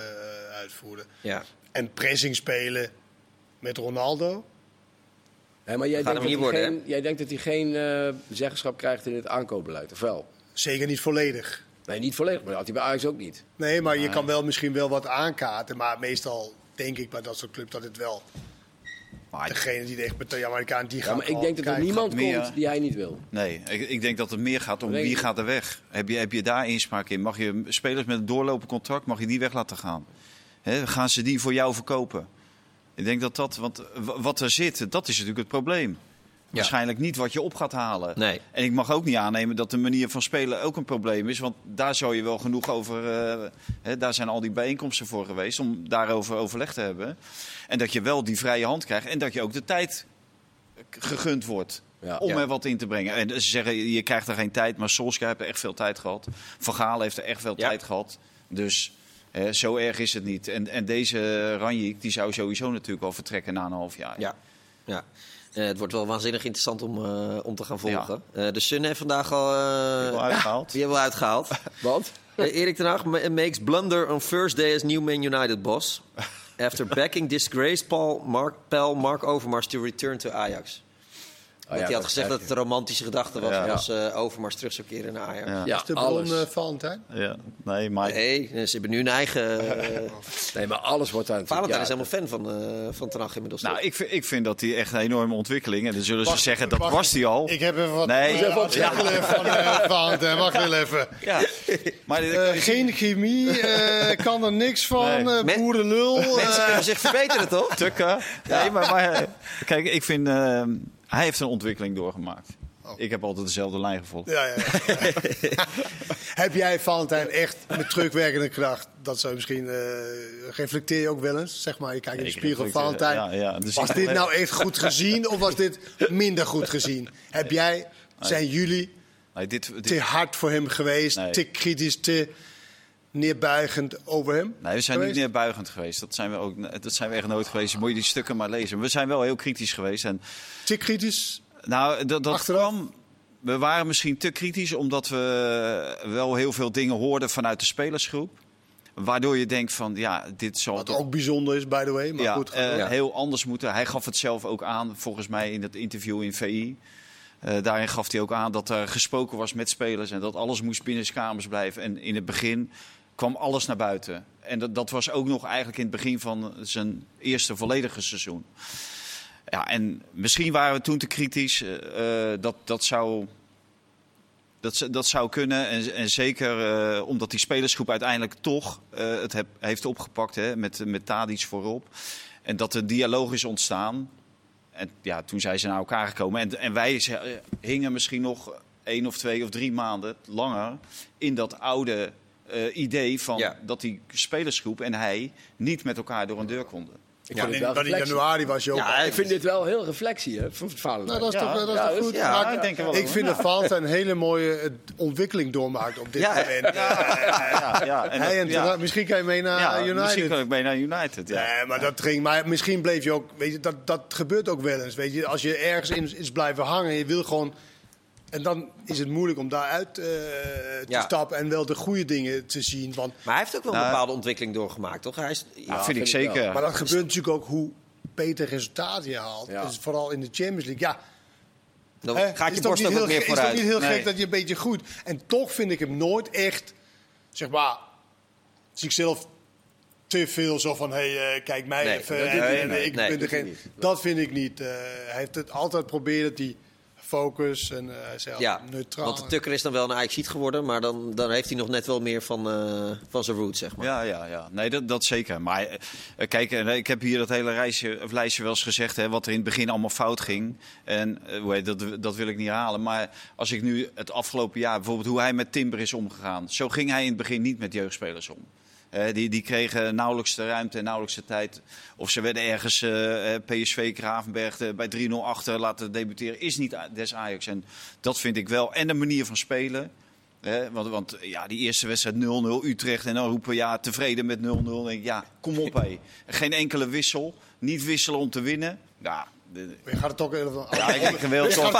uitvoeren. Ja. En pressing spelen met Ronaldo... Hè, maar jij denkt, dat hij worden, geen, jij denkt dat hij geen eh, zeggenschap krijgt in het aankoopbeleid, of wel? Zeker niet volledig. Nee, niet volledig, maar dat had hij bij Ajax ook niet. Nee, maar je kan wel misschien wel wat aankaarten. Maar meestal denk ik bij dat soort clubs dat het wel Maar degene die echt met de Amerikaan die Ja, gaat. maar ik denk dat er niemand meer- komt die hij niet wil. Nee, ik, ik denk dat het meer gaat om wie gaat er weg. Heb je, heb je daar inspraak in? Mag je spelers met een doorlopend contract, mag je die weg laten gaan? Hè, gaan ze die voor jou verkopen? Ik denk dat dat, want w- wat er zit, dat is natuurlijk het probleem. Waarschijnlijk niet wat je op gaat halen. Nee. En ik mag ook niet aannemen dat de manier van spelen ook een probleem is. Want daar zou je wel genoeg over. eh, hè, daar zijn al die bijeenkomsten voor geweest om daarover overleg te hebben. En dat je wel die vrije hand krijgt. En dat je ook de tijd gegund wordt. Ja. Om er wat in te brengen. En ze zeggen, je krijgt er geen tijd. Maar Solskjaer heeft er echt veel tijd gehad. Van Gaal heeft er echt veel Ja. tijd gehad. Dus zo erg is het niet. En, en deze Ranjik, die zou sowieso natuurlijk wel vertrekken na een half jaar. Ja. ja. Eh, het wordt wel waanzinnig interessant om, eh, om te gaan volgen. Eh, de Sun heeft vandaag al... Wel uitgehaald. Die hebben we uitgehaald. Want? Eh, Erik ten Hag ma- makes blunder on first day as new Man United boss. After backing disgraced Paul Mark Overmars to return to Ajax. Want ja, hij had gezegd dat het een romantische gedachte was Ja. als eh, Overmars terug zou keren naar Ajax. Ja. Ja, Is de alles. bron Valentijn? Ja, nee, maar Nee, ze hebben nu een eigen... eh Nee, maar alles wordt natuurlijk... Valentijn ja, is helemaal fan van, eh van Ten Hag inmiddels. Nou, ik vind, ik vind dat hij echt een enorme ontwikkeling. En dan zullen ze Wacht, zeggen, dat wacht. was hij al. Ik heb even wat. Nee. eh, artikelen van eh, Valentijn. Wacht heel even. Ja. Maar geen chemie, eh, kan er niks van. Eh, boerenlul. Mensen kunnen zich verbeteren, toch? Tukken. Nee, maar, maar kijk, ik vind, eh, hij heeft een ontwikkeling doorgemaakt. Ik heb altijd dezelfde lijn gevolgd. ja, ja, ja. heb jij Valentijn echt met terugwerkende kracht? Dat zou misschien. eh, reflecteer je ook wel eens? Zeg maar, je kijkt in de spiegel. Valentijn. ja, ja, dus was dit nou echt goed gezien of was dit minder goed gezien? Heb jij, zijn jullie Nee, dit, dit- te hard voor hem geweest? Nee. Te kritisch, te neerbuigend over hem? nee, we zijn niet neerbuigend geweest. Dat zijn we, ook, dat zijn we echt nooit geweest. Moet je die stukken maar lezen. We zijn wel heel kritisch geweest. En, Te kritisch? nou, dat, dat kwam... We waren misschien te kritisch omdat we wel heel veel dingen hoorden vanuit de spelersgroep. Waardoor je denkt van, ja, dit zal Wat toch ook bijzonder is, by the way. Maar ja, goed, eh, Ja. heel anders moeten. Hij gaf het zelf ook aan, volgens mij in het interview in VI. Eh, daarin gaf hij ook aan dat er gesproken was met spelers en dat alles moest binnen de kamers blijven. En in het begin kwam alles naar buiten. En dat, dat was ook nog eigenlijk in het begin van zijn eerste volledige seizoen. Ja, en misschien waren we toen te kritisch. eh, eh, dat, dat zou. Dat, dat zou kunnen. En, en zeker eh, omdat die spelersgroep uiteindelijk toch het heeft opgepakt hè, met, met voorop. En dat er dialoog is ontstaan. En ja, toen zijn ze naar elkaar gekomen. En, en wij hingen misschien nog één of twee of drie maanden langer in dat oude eh, idee van Ja. dat die spelersgroep en hij niet met elkaar door een deur konden. Ik Ja, vind in, januari was je ook. Ja, Ik vind dit wel heel reflectie hè, van Valentijn. nou, dat is Ja, toch, dat is toch goed? ja, ik denk wel ik vind dat Valentijn een hele mooie eh, ontwikkeling doormaakt op dit Ja, moment. Ja, ja, en Hij en Misschien kan je mee naar Ja, United. misschien kan ik mee naar United. Ja. Nee, maar dat ging. Maar misschien bleef je ook. Weet je, dat, dat gebeurt ook wel eens. Weet je, als je ergens in is blijven hangen, je wil gewoon. En dan is het moeilijk om daaruit eh, te Ja. stappen en wel de goede dingen te zien. Want, Maar hij heeft ook wel een Nou, bepaalde ontwikkeling doorgemaakt, toch? Hij is, Ja, vind, vind ik zeker. wel. maar dat gebeurt natuurlijk ook hoe beter resultaten je haalt. Ja. Dus vooral in de Champions League. Ja, dan gaat is je borst niet ook meer gek- Is toch vooruit. niet heel Nee. gek dat je een beetje goed. En toch vind ik hem nooit echt, zeg maar, zichzelf te veel zo van, hé, hey, eh, kijk mij Nee, even. dat hij en niet. ik Nee, ben dat doet degene- hij niet. dat vind ik niet. Eh, hij heeft het altijd proberen die focus en eh, hij is heel Ja, neutraal. want de Tukker is dan wel een Ajaxiet geworden, maar dan, dan heeft hij nog net wel meer van, eh, van zijn roots, zeg maar. Ja, ja, ja. Nee, dat, dat zeker. Maar eh, kijk, ik heb hier dat hele reisje, of lijstje wel eens gezegd, hè, wat er in het begin allemaal fout ging. En hoe dat, dat wil ik niet herhalen. Maar als ik nu het afgelopen jaar, bijvoorbeeld hoe hij met Timber is omgegaan. Zo ging hij in het begin niet met jeugdspelers om. Eh, die, die kregen nauwelijks de ruimte en nauwelijks de tijd. Of ze werden ergens eh, eh, PSV Gravenberg bij 3-0 achter laten debuteren. Is niet des Ajax. En dat vind ik wel. En de manier van spelen. Hè, want, want ja, die eerste wedstrijd 0-0 Utrecht. En dan roepen we ja, tevreden met 0-0. Dan denk ik, ja, kom op hé. Geen enkele wissel. Niet wisselen om te winnen. Ja, de- Je gaat het toch even... ja ik, ik wil toch...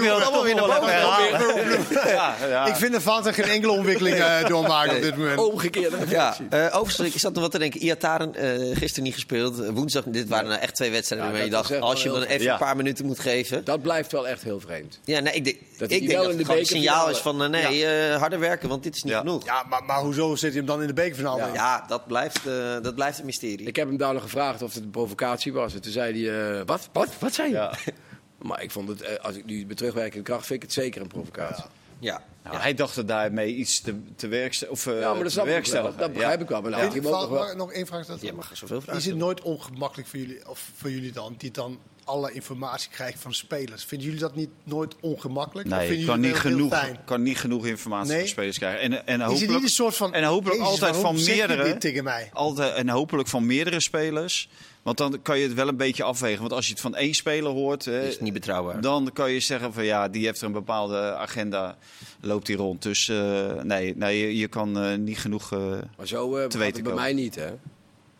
wil het allemaal toch weer naar boven. Ik vind de geen enkele ontwikkeling eh, doormaken op dit moment. Omgekeerde Ja, eh overigens, ik zat nog wat te denken. Iataren, eh gisteren niet gespeeld. Woensdag, dit waren nou echt twee wedstrijden Ja, waarmee je dacht, als je wel hem dan even een paar minuten moet geven. Dat blijft wel echt heel vreemd. Ja, nee, ik denk Dat ik wel denk dat in het een signaal is van, nee, eh, harder werken, want dit is niet genoeg. Ja, maar, maar hoezo zit hij hem dan in de bekerfinale? Ja. Ja, dat blijft, eh, dat blijft een mysterie. Ik heb hem daar nog gevraagd of het een provocatie was. En toen zei hij, eh, wat, wat, wat zei je? Ja. Maar ik vond het, eh, als ik nu met terugwerkende kracht, vind ik het zeker een provocatie. ja. Nou, Hij dacht er daarmee iets te, te werkstellen. Of, eh, Ja, maar dat snap ik wel. bewerkstelligen. Dat begrijp ik wel. Maar wel. Nog, nog één vraag. Dat er zoveel vragen Is het nooit ongemakkelijk voor jullie, of voor jullie dan, die dan alle informatie krijgen van spelers? Vinden jullie dat niet nooit ongemakkelijk? Nee, kan jullie niet, genoeg, kan niet genoeg informatie Nee? van spelers krijgen. En, en Is het hopelijk, niet een soort van... en hopelijk Jezus, altijd van meerdere. dit tegen mij? Altijd, en hopelijk van meerdere spelers. Want dan kan je het wel een beetje afwegen. Want als je het van één speler hoort, hè, is niet betrouwbaar. dan kan je zeggen van ja, die heeft er een bepaalde agenda, loopt die rond. Dus eh, nee, nee, je, je kan eh, niet genoeg. eh, Maar zo eh, gaat weten het bij mij niet, hè.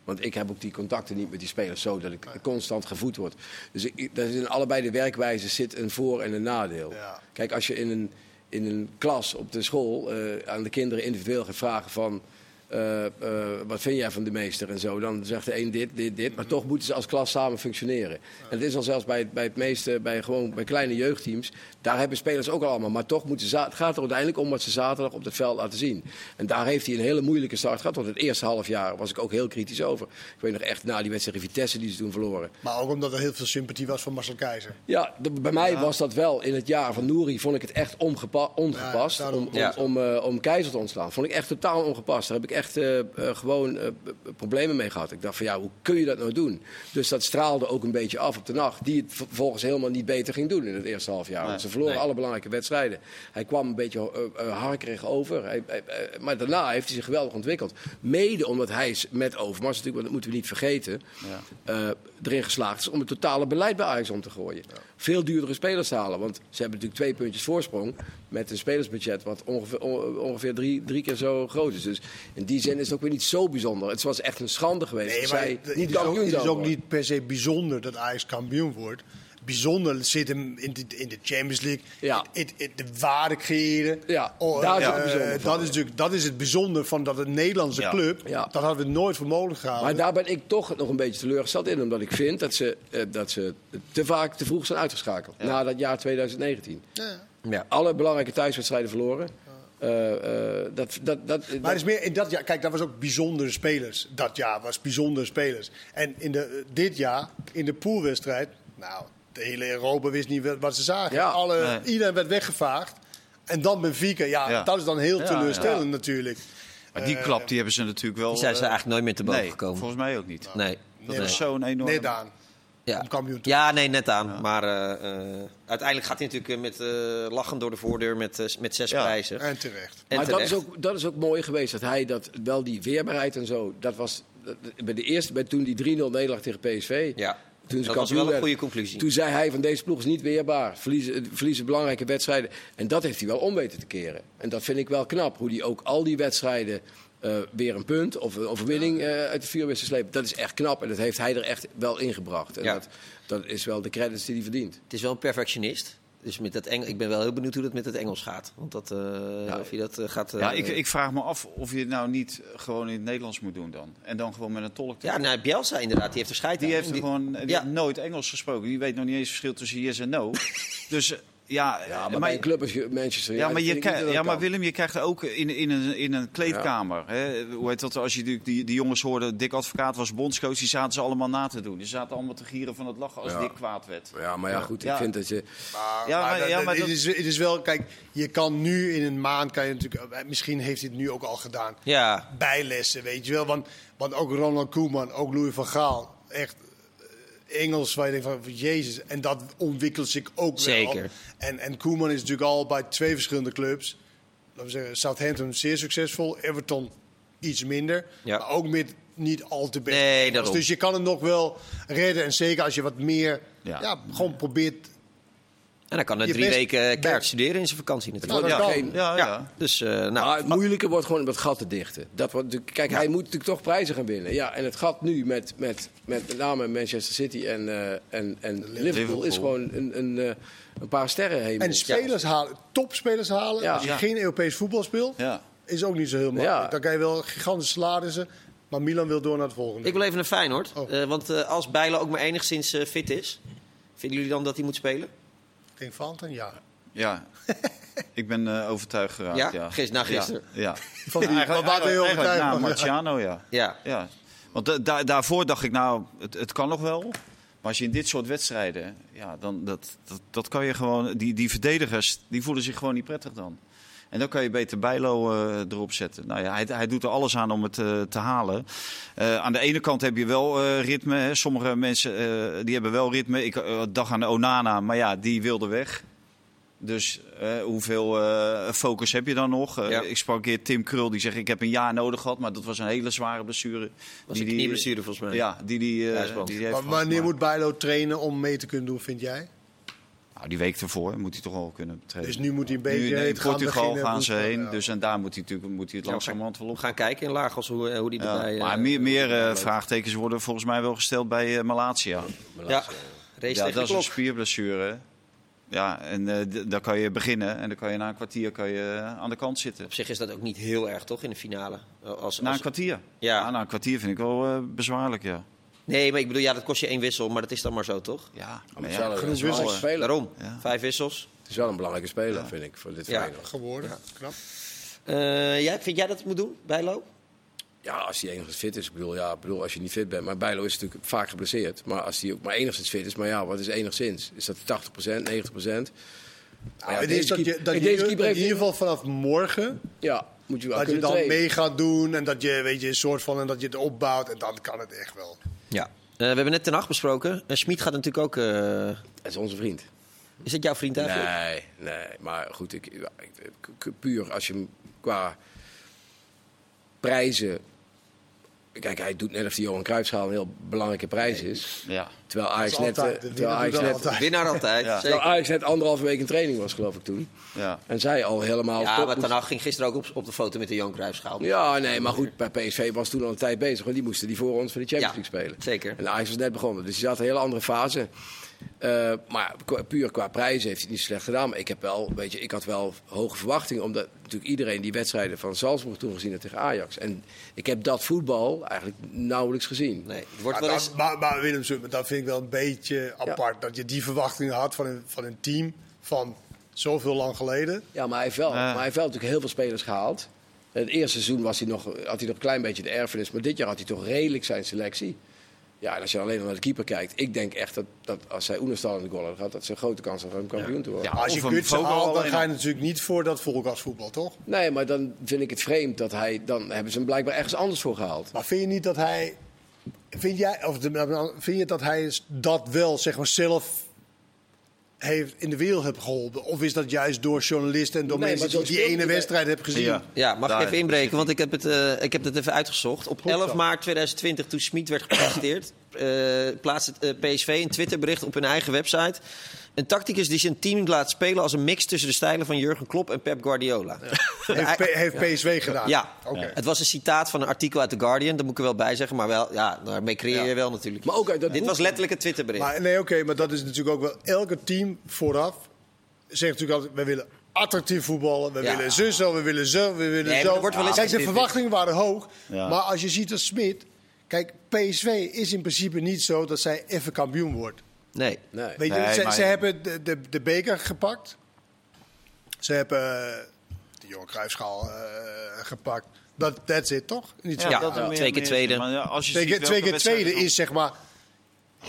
Want ik heb ook die contacten niet met die spelers zo dat ik constant gevoed word. Dus ik, dat is in allebei de werkwijzen zit een voor- en een nadeel. Ja. Kijk, als je in een, in een klas op de school eh, aan de kinderen individueel gaat vragen van... eh, eh, wat vind jij van de meester en zo? Dan zegt de een dit, dit, dit. Maar toch moeten ze als klas samen functioneren. En het is al zelfs bij, het- bij het meeste, bij, gewoon, bij kleine jeugdteams. Daar hebben spelers ook al allemaal. Maar toch moeten ze, het gaat er uiteindelijk om wat ze zaterdag op het veld laten zien. En daar heeft hij een hele moeilijke start gehad. Want het eerste half jaar was ik ook heel kritisch over. Ik weet nog echt, na die wedstrijd Vitesse die ze toen verloren. Maar ook omdat er heel veel sympathie was voor Marcel Keizer. Ja, de- bij mij was dat wel in het jaar van Nouri. Vond ik het echt ongepa- ongepast Ja, daarom. om, om, Ja. om, eh, om Keizer te ontslaan. Vond ik echt totaal ongepast. Daar heb ik echt eh, eh, gewoon eh, problemen mee gehad. Ik dacht van ja, hoe kun je dat nou doen? Dus dat straalde ook een beetje af op de nacht. Die het vervolgens helemaal niet beter ging doen in het eerste half jaar. Want ze verloren Nee. alle belangrijke wedstrijden. Hij kwam een beetje uh, uh, harkerig over. Hij, hij- maar daarna heeft hij zich geweldig ontwikkeld. Mede omdat hij is met Overmars, natuurlijk, want dat moeten we niet vergeten, eh, erin geslaagd is om het totale beleid bij Ajax om te gooien. Veel duurdere spelers te halen. Want ze hebben natuurlijk twee puntjes voorsprong met een spelersbudget wat ongeveer, on- ongeveer drie, drie keer zo groot is. Dus in die zin is het ook weer niet zo bijzonder. Het was echt een schande geweest. Nee, maar zij het, het niet is ook, het is ook niet per se bijzonder dat Ajax kampioen wordt. Bijzonder zit hem in de, in de Champions League. Ja. De waarde creëren. Ja, Oh, daar is eh, het bijzonder van. dat, is natuurlijk, dat is het bijzonder van dat een Nederlandse Ja. club. Ja. Dat hadden we nooit voor mogelijk gehouden. Maar daar ben ik toch nog een beetje teleurgesteld in. Omdat ik vind dat ze, eh, dat ze te vaak te vroeg zijn uitgeschakeld. Na dat jaar 2019. Ja. Ja. Alle belangrijke thuiswedstrijden verloren. Eh, eh, dat, dat, dat, Maar het is meer in dat jaar, kijk, dat was ook bijzondere spelers. Dat jaar was bijzondere spelers. En in de, dit jaar, in de poolwedstrijd, nou, de hele Europa wist niet wat- ze zagen. Ja. Alle, Nee. Iedereen werd weggevaagd. En dan Benfica, ja, Ja. dat is dan heel Ja, teleurstellend ja. natuurlijk. maar die Eh, klap die hebben ze natuurlijk wel. Die zijn ze eh, eigenlijk nooit meer te boven nee, gekomen. volgens mij ook niet. Nee. Dat Nee, is zo'n enorm. Net aan. Ja. Kampioen ja, nee, net aan. Maar eh, eh, uiteindelijk gaat hij natuurlijk met eh lachen door de voordeur met, met zes Ja. prijzen. En terecht. En maar dat is, ook, dat is ook mooi geweest. Dat hij dat, wel die weerbaarheid en zo. Dat was dat- bij de eerste, bij toen die 3-0 nederlaag tegen PSV. Ja, Toen ze dat was wel een werden. goede conclusie. Toen zei hij van deze ploeg is niet weerbaar. Verliezen, verliezen belangrijke wedstrijden. En dat heeft hij wel om weten te keren. En dat vind ik wel knap. Hoe hij ook al die wedstrijden eh, weer een punt of een overwinning eh, uit de vuur wist te slepen. Dat is echt knap. En dat heeft hij er echt wel ingebracht. En Ja. dat, dat is wel de credits die hij verdient. Het is wel een perfectionist. Dus met dat Engels, ik ben wel heel benieuwd hoe dat met het Engels gaat. Want dat, eh, Ja. of je dat eh, gaat... eh, Ja, ik, ik vraag me af of je het nou niet gewoon in het Nederlands moet doen dan. En dan gewoon met een tolk. ja, nou, Bielsa inderdaad, die heeft er scheid Die aan. heeft er gewoon die Ja. heeft nooit Engels gesproken. Die weet nog niet eens het verschil tussen yes en no. dus eh, Ja, Ja, maar, bij een club als je- Manchester Ja, maar, je ja, maar kan. Willem, je krijgt ook in, in, een, in een kleedkamer. Hè, hoe heet dat? Als je die, die, die jongens hoorde, Dick Advocaat was bondscoach, die zaten ze allemaal na te doen. Die zaten allemaal te gieren van het lachen als Ja. Dick kwaad werd. Ja, maar ja, goed, ik Ja. vind dat je... Ja, maar- maar het, dat- is, het is wel, kijk, je kan nu in een maand, kan je natuurlijk, eh, misschien heeft hij het nu ook al gedaan, Ja, bijlessen, weet je wel. Want, want ook Ronald Koeman, ook Louis van Gaal, echt eh, Engels, waar je denkt van, jezus, en dat ontwikkelt zich ook wel. Zeker. En, en Koeman is natuurlijk al bij twee verschillende clubs. Laten we zeggen, Southampton zeer succesvol, Everton iets minder. Ja. Maar ook met niet al te best. Nee. Dus je kan het nog wel redden. En zeker als je wat meer, Ja. ja, gewoon probeert en hij kan er Je drie weken keihard studeren in zijn vakantie natuurlijk. Nou, dat ja, geen- ja, ja. ja. Dus, eh, nou, Maar het moeilijke wordt gewoon om het gat te dichten. Dat wordt, kijk, hij moet natuurlijk toch prijzen gaan winnen. Ja, en het gat nu met met, met, met name Manchester City en, eh, en, en Liverpool, Liverpool. is gewoon een, een, eh, een paar sterren heen. En spelers halen, topspelers halen. Ja. Als je Ja. geen Europees voetbal speelt, Ja. is ook niet zo heel makkelijk. Ja. Dan kan je wel gigantische salarissen, maar Milan wil door naar het volgende. ik wil even naar Feyenoord. Oh. Eh, want eh, als Bijlo ook maar enigszins eh, fit is, vinden jullie dan dat hij moet spelen? Ik denk Valentijn, ja. Ja. Ik ben eh, overtuigd geraakt. Ja? Ja? Gis- na gisteren? Ja. ja. Van die, Eigenlijk, wat waren heel eigenlijk, eigenlijk na overtuigd. Marciano, ja. Ja. ja. Want da- da- daarvoor dacht ik, nou, het, het kan nog wel. Maar als je in dit soort wedstrijden, ja, dan dat, dat, dat kan je gewoon. Die, die verdedigers, die voelen zich gewoon niet prettig dan. En dan kan je beter Bijlo eh, erop zetten. Nou ja, hij, hij doet er alles aan om het eh, te halen. Eh, aan de ene kant heb je wel eh, ritme. Hè. Sommige mensen eh, die hebben wel ritme. Ik dacht aan Onana, maar ja, die wilde weg. Dus hoeveel eh, focus heb je dan nog? Eh, Ja. Ik sprak een keer Tim Krul, die zegt ik heb een jaar nodig gehad. Maar dat was een hele zware blessure. Was Die een knieblessure volgens mij. Ja, die die, eh, die, die heeft Maar wanneer Maar- moet Bijlo trainen om mee te kunnen doen, vind jij? Nou, die week ervoor moet hij toch al kunnen trainen. Dus nu moet hij een beetje Nu, in gaan Portugal beginnen, gaan ze heen. ja. Dus en daar moet hij natuurlijk moet hij het Ja, langzamerhand wel We op. gaan kijken in Lagos hoe, eh, hoe die Ja, erbij... eh, maar meer, meer eh, vraagtekens worden volgens mij wel gesteld bij eh, Malatia. Ja, race Ja, dat is een spierblessure. Ja, en eh, daar kan je beginnen. En dan kan je na een kwartier kan je aan de kant zitten. Op zich is dat ook niet heel erg, toch, in de finale? Als, Na een kwartier? Ja. na een kwartier vind ik wel bezwaarlijk, ja. Nee, maar ik bedoel, ja, dat kost je één wissel, maar dat is dan maar zo, toch? Ja, Maar maar ja. wel een- genoeg wissels. speler. Daarom. Ja. Vijf wissels. Het is wel een belangrijke speler, vind ik, voor dit Ja. Feyenoord. Geworden, knap. Eh, jij, vind jij dat het moet doen, Bijlo? Ja, als hij enigszins fit is. Ik bedoel, ja, bedoel, als je niet fit bent. Maar Bijlo is natuurlijk vaak geblesseerd. Maar als hij ook maar enigszins fit is. Maar ja, wat is enigszins? Is dat 80%, 90%? Maar ja, het deze is dat je, dat in ieder geval vanaf morgen, Ja, moet je wel dat je kunnen dan trainen. mee gaat doen en dat je, weet je, een soort van, en dat je het opbouwt en dan kan het echt wel. Ja. we hebben net ten nacht besproken. Uh, Schmid gaat natuurlijk ook... eh, Dat is onze vriend. is het jouw vriend eigenlijk? Nee, nee. Maar goed, ik- ik- puur als je hem qua prijzen... Kijk, hij doet net of die Johan Cruijffschaal een heel belangrijke prijs is. ja. Terwijl Ajax net, altijd. eh, De terwijl Ajax net, altijd. Winnaar altijd, Ja. terwijl Ajax net anderhalve week in training was, geloof ik toen. ja. En zij al helemaal... Ja, maar Hag ging gisteren ook op, op de foto met de Johan Cruijffschaal. Ja, nee, maar goed, bij PSV was toen al een tijd bezig. Want die moesten die voor ons voor de Champions Ja, League spelen. zeker. En Ajax was net begonnen, dus die zat in een hele andere fase. Eh, maar qua- puur qua prijzen heeft hij het niet slecht gedaan. Maar ik heb wel, weet je, ik had wel hoge verwachtingen. Omdat natuurlijk iedereen die wedstrijden van Salzburg toen gezien heeft tegen Ajax. En ik heb dat voetbal eigenlijk nauwelijks gezien. Nee, het wordt Maar, wel dat, eens... maar, maar Willem, dat vind ik wel een beetje apart. Dat je die verwachtingen had van een, van een team van zoveel lang geleden. Ja, maar hij heeft wel, maar hij heeft wel natuurlijk heel veel spelers gehaald. Het eerste seizoen was hij nog, had hij nog een klein beetje de erfenis. Maar dit jaar had hij toch redelijk zijn selectie. Ja, en als je alleen nog naar de keeper kijkt. Ik denk echt dat, dat als zij Oenerstal in de goal gehad... dat ze een grote kans had om kampioen te worden. Ja. Maar als je Vogel haalt, dan ga je natuurlijk niet voor dat volkasvoetbal, toch? Nee, maar dan vind ik het vreemd dat hij... Dan hebben ze hem blijkbaar ergens anders voor gehaald. Maar vind je niet dat hij. Vind, jij, of de, vind je dat hij dat wel zeg maar, zelf heeft in de wereld heeft geholpen? Of is dat juist door journalisten en door Nee, mensen die die ene wedstrijd hebben gezien? Ja. Ja, mag ik even inbreken? Want ik heb, het, eh, ik heb het even uitgezocht. Op Goed 11 zo. maart 2020, toen Schmid werd gepresenteerd, eh plaatste het eh, PSV een Twitterbericht op hun eigen website. Een tacticus die zijn team laat spelen als een mix tussen de stijlen van Jurgen Klopp en Pep Guardiola. Heeft, P- heeft PSV gedaan? Ja, Oké. het was een citaat van een artikel uit The Guardian, dat moet ik er wel bij zeggen. Maar wel, ja, daarmee creëer je wel natuurlijk. Maar ook Dit was letterlijk een Twitterbericht. Maar nee, oké, maar dat is natuurlijk ook wel. Elke team vooraf zegt natuurlijk altijd: we willen attractief voetballen, we Ja. willen zo, zo, we willen zo, we willen Nee, zo. wordt wel eens Kijk, de verwachtingen waren hoog. Ja. Maar als je ziet dat Smit. Kijk, PSV is in principe niet zo dat zij even kampioen wordt. Nee. Nee. Weet je, Nee, ze, maar- ze hebben de, de, de beker gepakt. Ze hebben eh, de Johan Cruijffschaal eh, gepakt. Dat that's it, toch? Niet zo. Ja, dat er ja. Twee keer tweede. Maar ja, als je Twee ziet keer, twee welke keer tweede is zeg maar...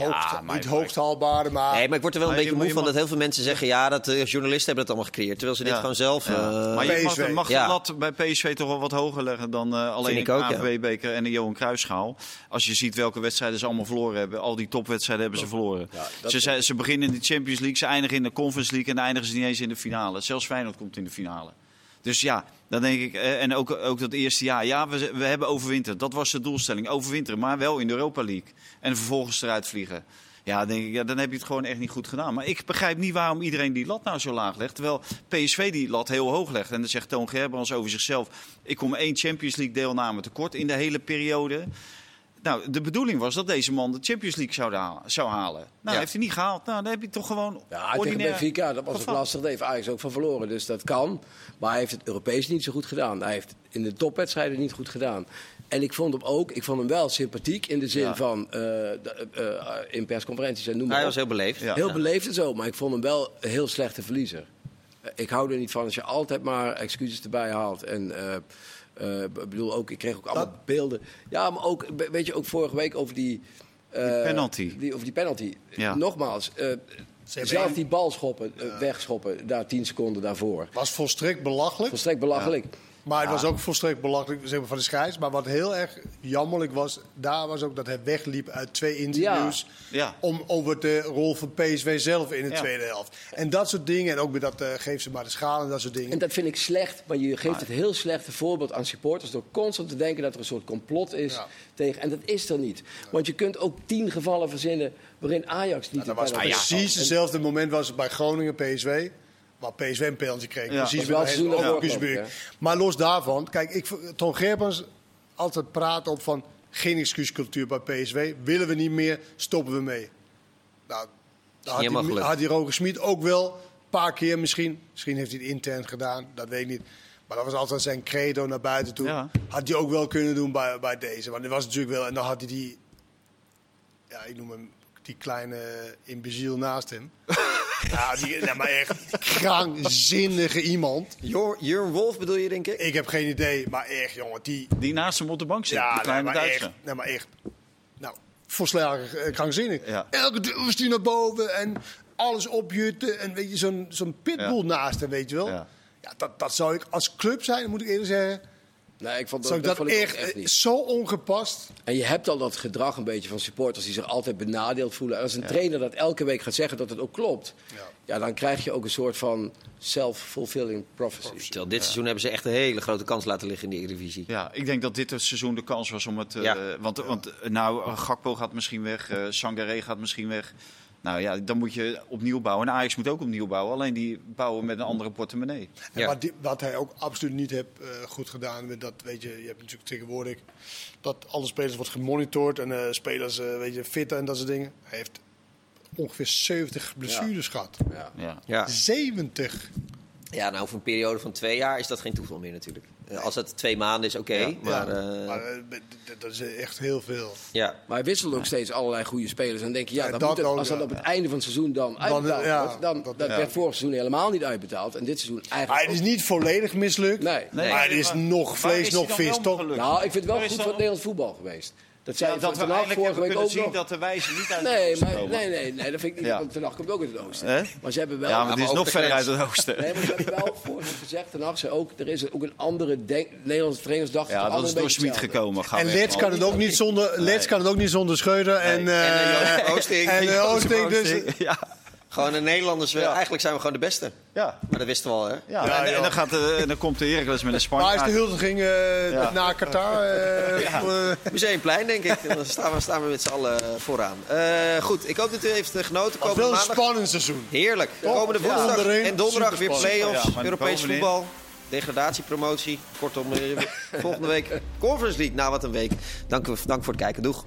Hoogst, maar- niet hoogst haalbare, maar... Nee, maar ik word er wel een beetje je- moe van mag- dat heel veel mensen zeggen... ja, dat de journalisten hebben het allemaal gecreëerd. Terwijl ze dit Ja. gewoon zelf... Ja. eh, maar je mag, PSV. mag Ja. de lat bij PSV toch wel wat hoger leggen dan eh, alleen ik de ook, ja. KNVB-beker en de Johan Cruijffschaal. Als je ziet welke wedstrijden ze allemaal verloren hebben. Al die topwedstrijden hebben ze verloren. Ja, dat- ze, zijn- ze beginnen in de Champions League, ze eindigen in de Conference League... en dan eindigen ze niet eens in de finale. Zelfs Feyenoord komt in de finale. Dus ja, dan denk ik, eh, en ook, ook dat eerste jaar, ja, we, we hebben overwinterd. Dat was de doelstelling, overwinteren, maar wel in de Europa League. En vervolgens eruit vliegen. Ja, denk ik, ja, dan heb je het gewoon echt niet goed gedaan. Maar ik begrijp niet waarom iedereen die lat nou zo laag legt. Terwijl PSV die lat heel hoog legt. En dan zegt Toon Gerbrands over zichzelf... ik kom één Champions League deelname tekort in de hele periode. Nou, de bedoeling was dat deze man de Champions League zou halen. Zou halen. Nou, Ja. heeft hij niet gehaald. Nou, dan heb je toch gewoon Ja, tegen. Benfica, dat was ook geval. lastig. Daar heeft Ajax ook van verloren. Dus dat kan. Maar hij heeft het Europees niet zo goed gedaan. Hij heeft in de topwedstrijden niet goed gedaan. En ik vond hem ook, ik vond hem wel sympathiek in de zin Ja. van eh, eh, eh, in persconferenties en noem maar hij op. was heel beleefd. Ja. Heel beleefd en zo, maar ik vond hem wel een heel slechte verliezer. Ik hou er niet van als je altijd maar excuses erbij haalt. En ik bedoel ook, ik kreeg ook allemaal Dat- beelden. Ja, maar ook, weet je, ook vorige week over die. eh, penalty. Die, over die penalty. Ja. Nogmaals, eh, zelf die bal schoppen, eh, wegschoppen, daar tien seconden daarvoor. was volstrekt belachelijk. Volstrekt belachelijk. Maar het was ook volstrekt belachelijk zeg maar, van de scheids. Maar wat heel erg jammerlijk was, daar was ook dat hij wegliep uit twee interviews. Ja. Om over de rol van PSV zelf in de tweede helft. En dat soort dingen. En ook met dat eh, geef ze maar de schaal en dat soort dingen. En dat vind ik slecht, maar je geeft het heel slechte voorbeeld aan supporters door constant te denken dat er een soort complot is tegen. En dat is er niet. Want je kunt ook tien gevallen verzinnen waarin Ajax niet dat de was precies hetzelfde moment was het bij Groningen PSV. Waar PSV een penalty kreeg. Ja. Precies Dat geloof ik, Maar los daarvan, kijk, ik, Ton Gerbrands altijd praat op van geen excuuscultuur bij PSV. Willen we niet meer, stoppen we mee. Nou, had, die, had die Roger Smit ook wel een paar keer misschien. Misschien heeft hij het intern gedaan, dat weet ik niet. Maar dat was altijd zijn credo naar buiten toe. Ja. Had hij ook wel kunnen doen bij, bij deze. Want dit was natuurlijk wel... En dan had hij die... Ja, ik noem hem die kleine imbeciel naast hem. ja, die, nee, maar echt krankzinnige iemand. Jor- Jurgen Wolf bedoel je, denk ik? Ik heb geen idee, maar echt, jongen, die... Die naast hem op de bank zit, die Ja, nee, kleine maar Duitser. echt, nee, maar echt. Nou, volslagen eh, krankzinnig. Ja. Elke duw was die naar boven en alles opjutten. En weet je, zo'n zo'n pitbull Ja. naast hem, weet je wel. Ja. Ja. dat, dat zou ik als club zijn, moet ik eerlijk zeggen. Nee, ik vond Zou dat, ik dat, vond ik ook echt, echt niet. zo ongepast. En je hebt al dat gedrag een beetje van supporters die zich altijd benadeeld voelen. En als een trainer dat elke week gaat zeggen dat het ook klopt, Ja. ja. dan krijg je ook een soort van self-fulfilling prophecy. Terwijl dit seizoen hebben ze echt een hele grote kans laten liggen in de Eredivisie. Ja, ik denk dat dit het seizoen de kans was om het... eh. Want, want nou, Gakpo gaat misschien weg, eh Sangaré gaat misschien weg. Nou ja, dan moet je opnieuw bouwen. En Ajax moet ook opnieuw bouwen. Alleen die bouwen met een andere portemonnee. En Ja. wat, die- wat hij ook absoluut niet heeft eh, goed gedaan. Met dat, weet je, je hebt natuurlijk tegenwoordig dat alle spelers wordt gemonitord en eh, spelers eh, weet je, fit en dat soort dingen. Hij heeft ongeveer 70 blessures gehad. Ja. Ja. Ja. 70. ja, nou voor een periode van twee jaar is dat geen toeval meer natuurlijk. Eh, Als het twee maanden is, oké. Ja. maar ja, eh, maar eh, dat is echt heel veel. ja. Maar hij wisselt ook steeds allerlei goede spelers. En dan denk je, ja, Ja, dat moet het- als dat ja. op het einde van het seizoen dan uitbetaald ja, wordt, dan dat- werd vorig seizoen helemaal niet uitbetaald. En dit seizoen eigenlijk Hij is ook- niet volledig mislukt. Nee. Nee, maar het is maar- nog vlees, is nog dan vis, wel toch? Nou, ik vind het wel is goed dan- voor het Nederlands voetbal geweest. Dat zei Ja, dat we eigenlijk vorige hebben week kunnen ook zien nog. dat de wijze niet uit Nee, het oosten maar, komen. nee, nee, nee, dat vind ik niet. Ja. Want Ten Hag komt ook uit het oosten. Hè? Maar ze hebben wel... Ja, maar dit is nog ook verder de uit het oosten. Nee, maar ze hebben wel voor gezegd, Ten Hag zei ook, er is ook een andere denk, Nederlandse trainers dachten Ja, dat is door Smit hetzelfde. gekomen. En Lets kan, het ook niet zonder, Lets kan het ook niet zonder Schreuder. En, Nee. eh, En, eh, Oosting. en, eh, Oosting, dus, Oosting. Ja, Gewoon de Nederlanders, we- Ja. eigenlijk zijn we gewoon de beste. ja. Maar dat wisten we al, hè? Ja, Ja, en, dan, gaat de, en dan komt de Heracles met een waar is de Spanjaard. huldiging eh, Ja. naar Qatar? eh, eh, Museumplein, denk ik. En dan staan we, staan we met z'n allen vooraan. Eh, goed, ik hoop dat u heeft eh, genoten. Komende wel een maandag. spannend seizoen. Heerlijk. Komende Ja. woensdag Onderin, en donderdag weer superspannend. play-offs, Ja, maar Europees bovenin. voetbal. Degradatie, promotie. Kortom, eh, volgende week Conference League. Na wat een week. Dank, u- dank voor het kijken. Doeg.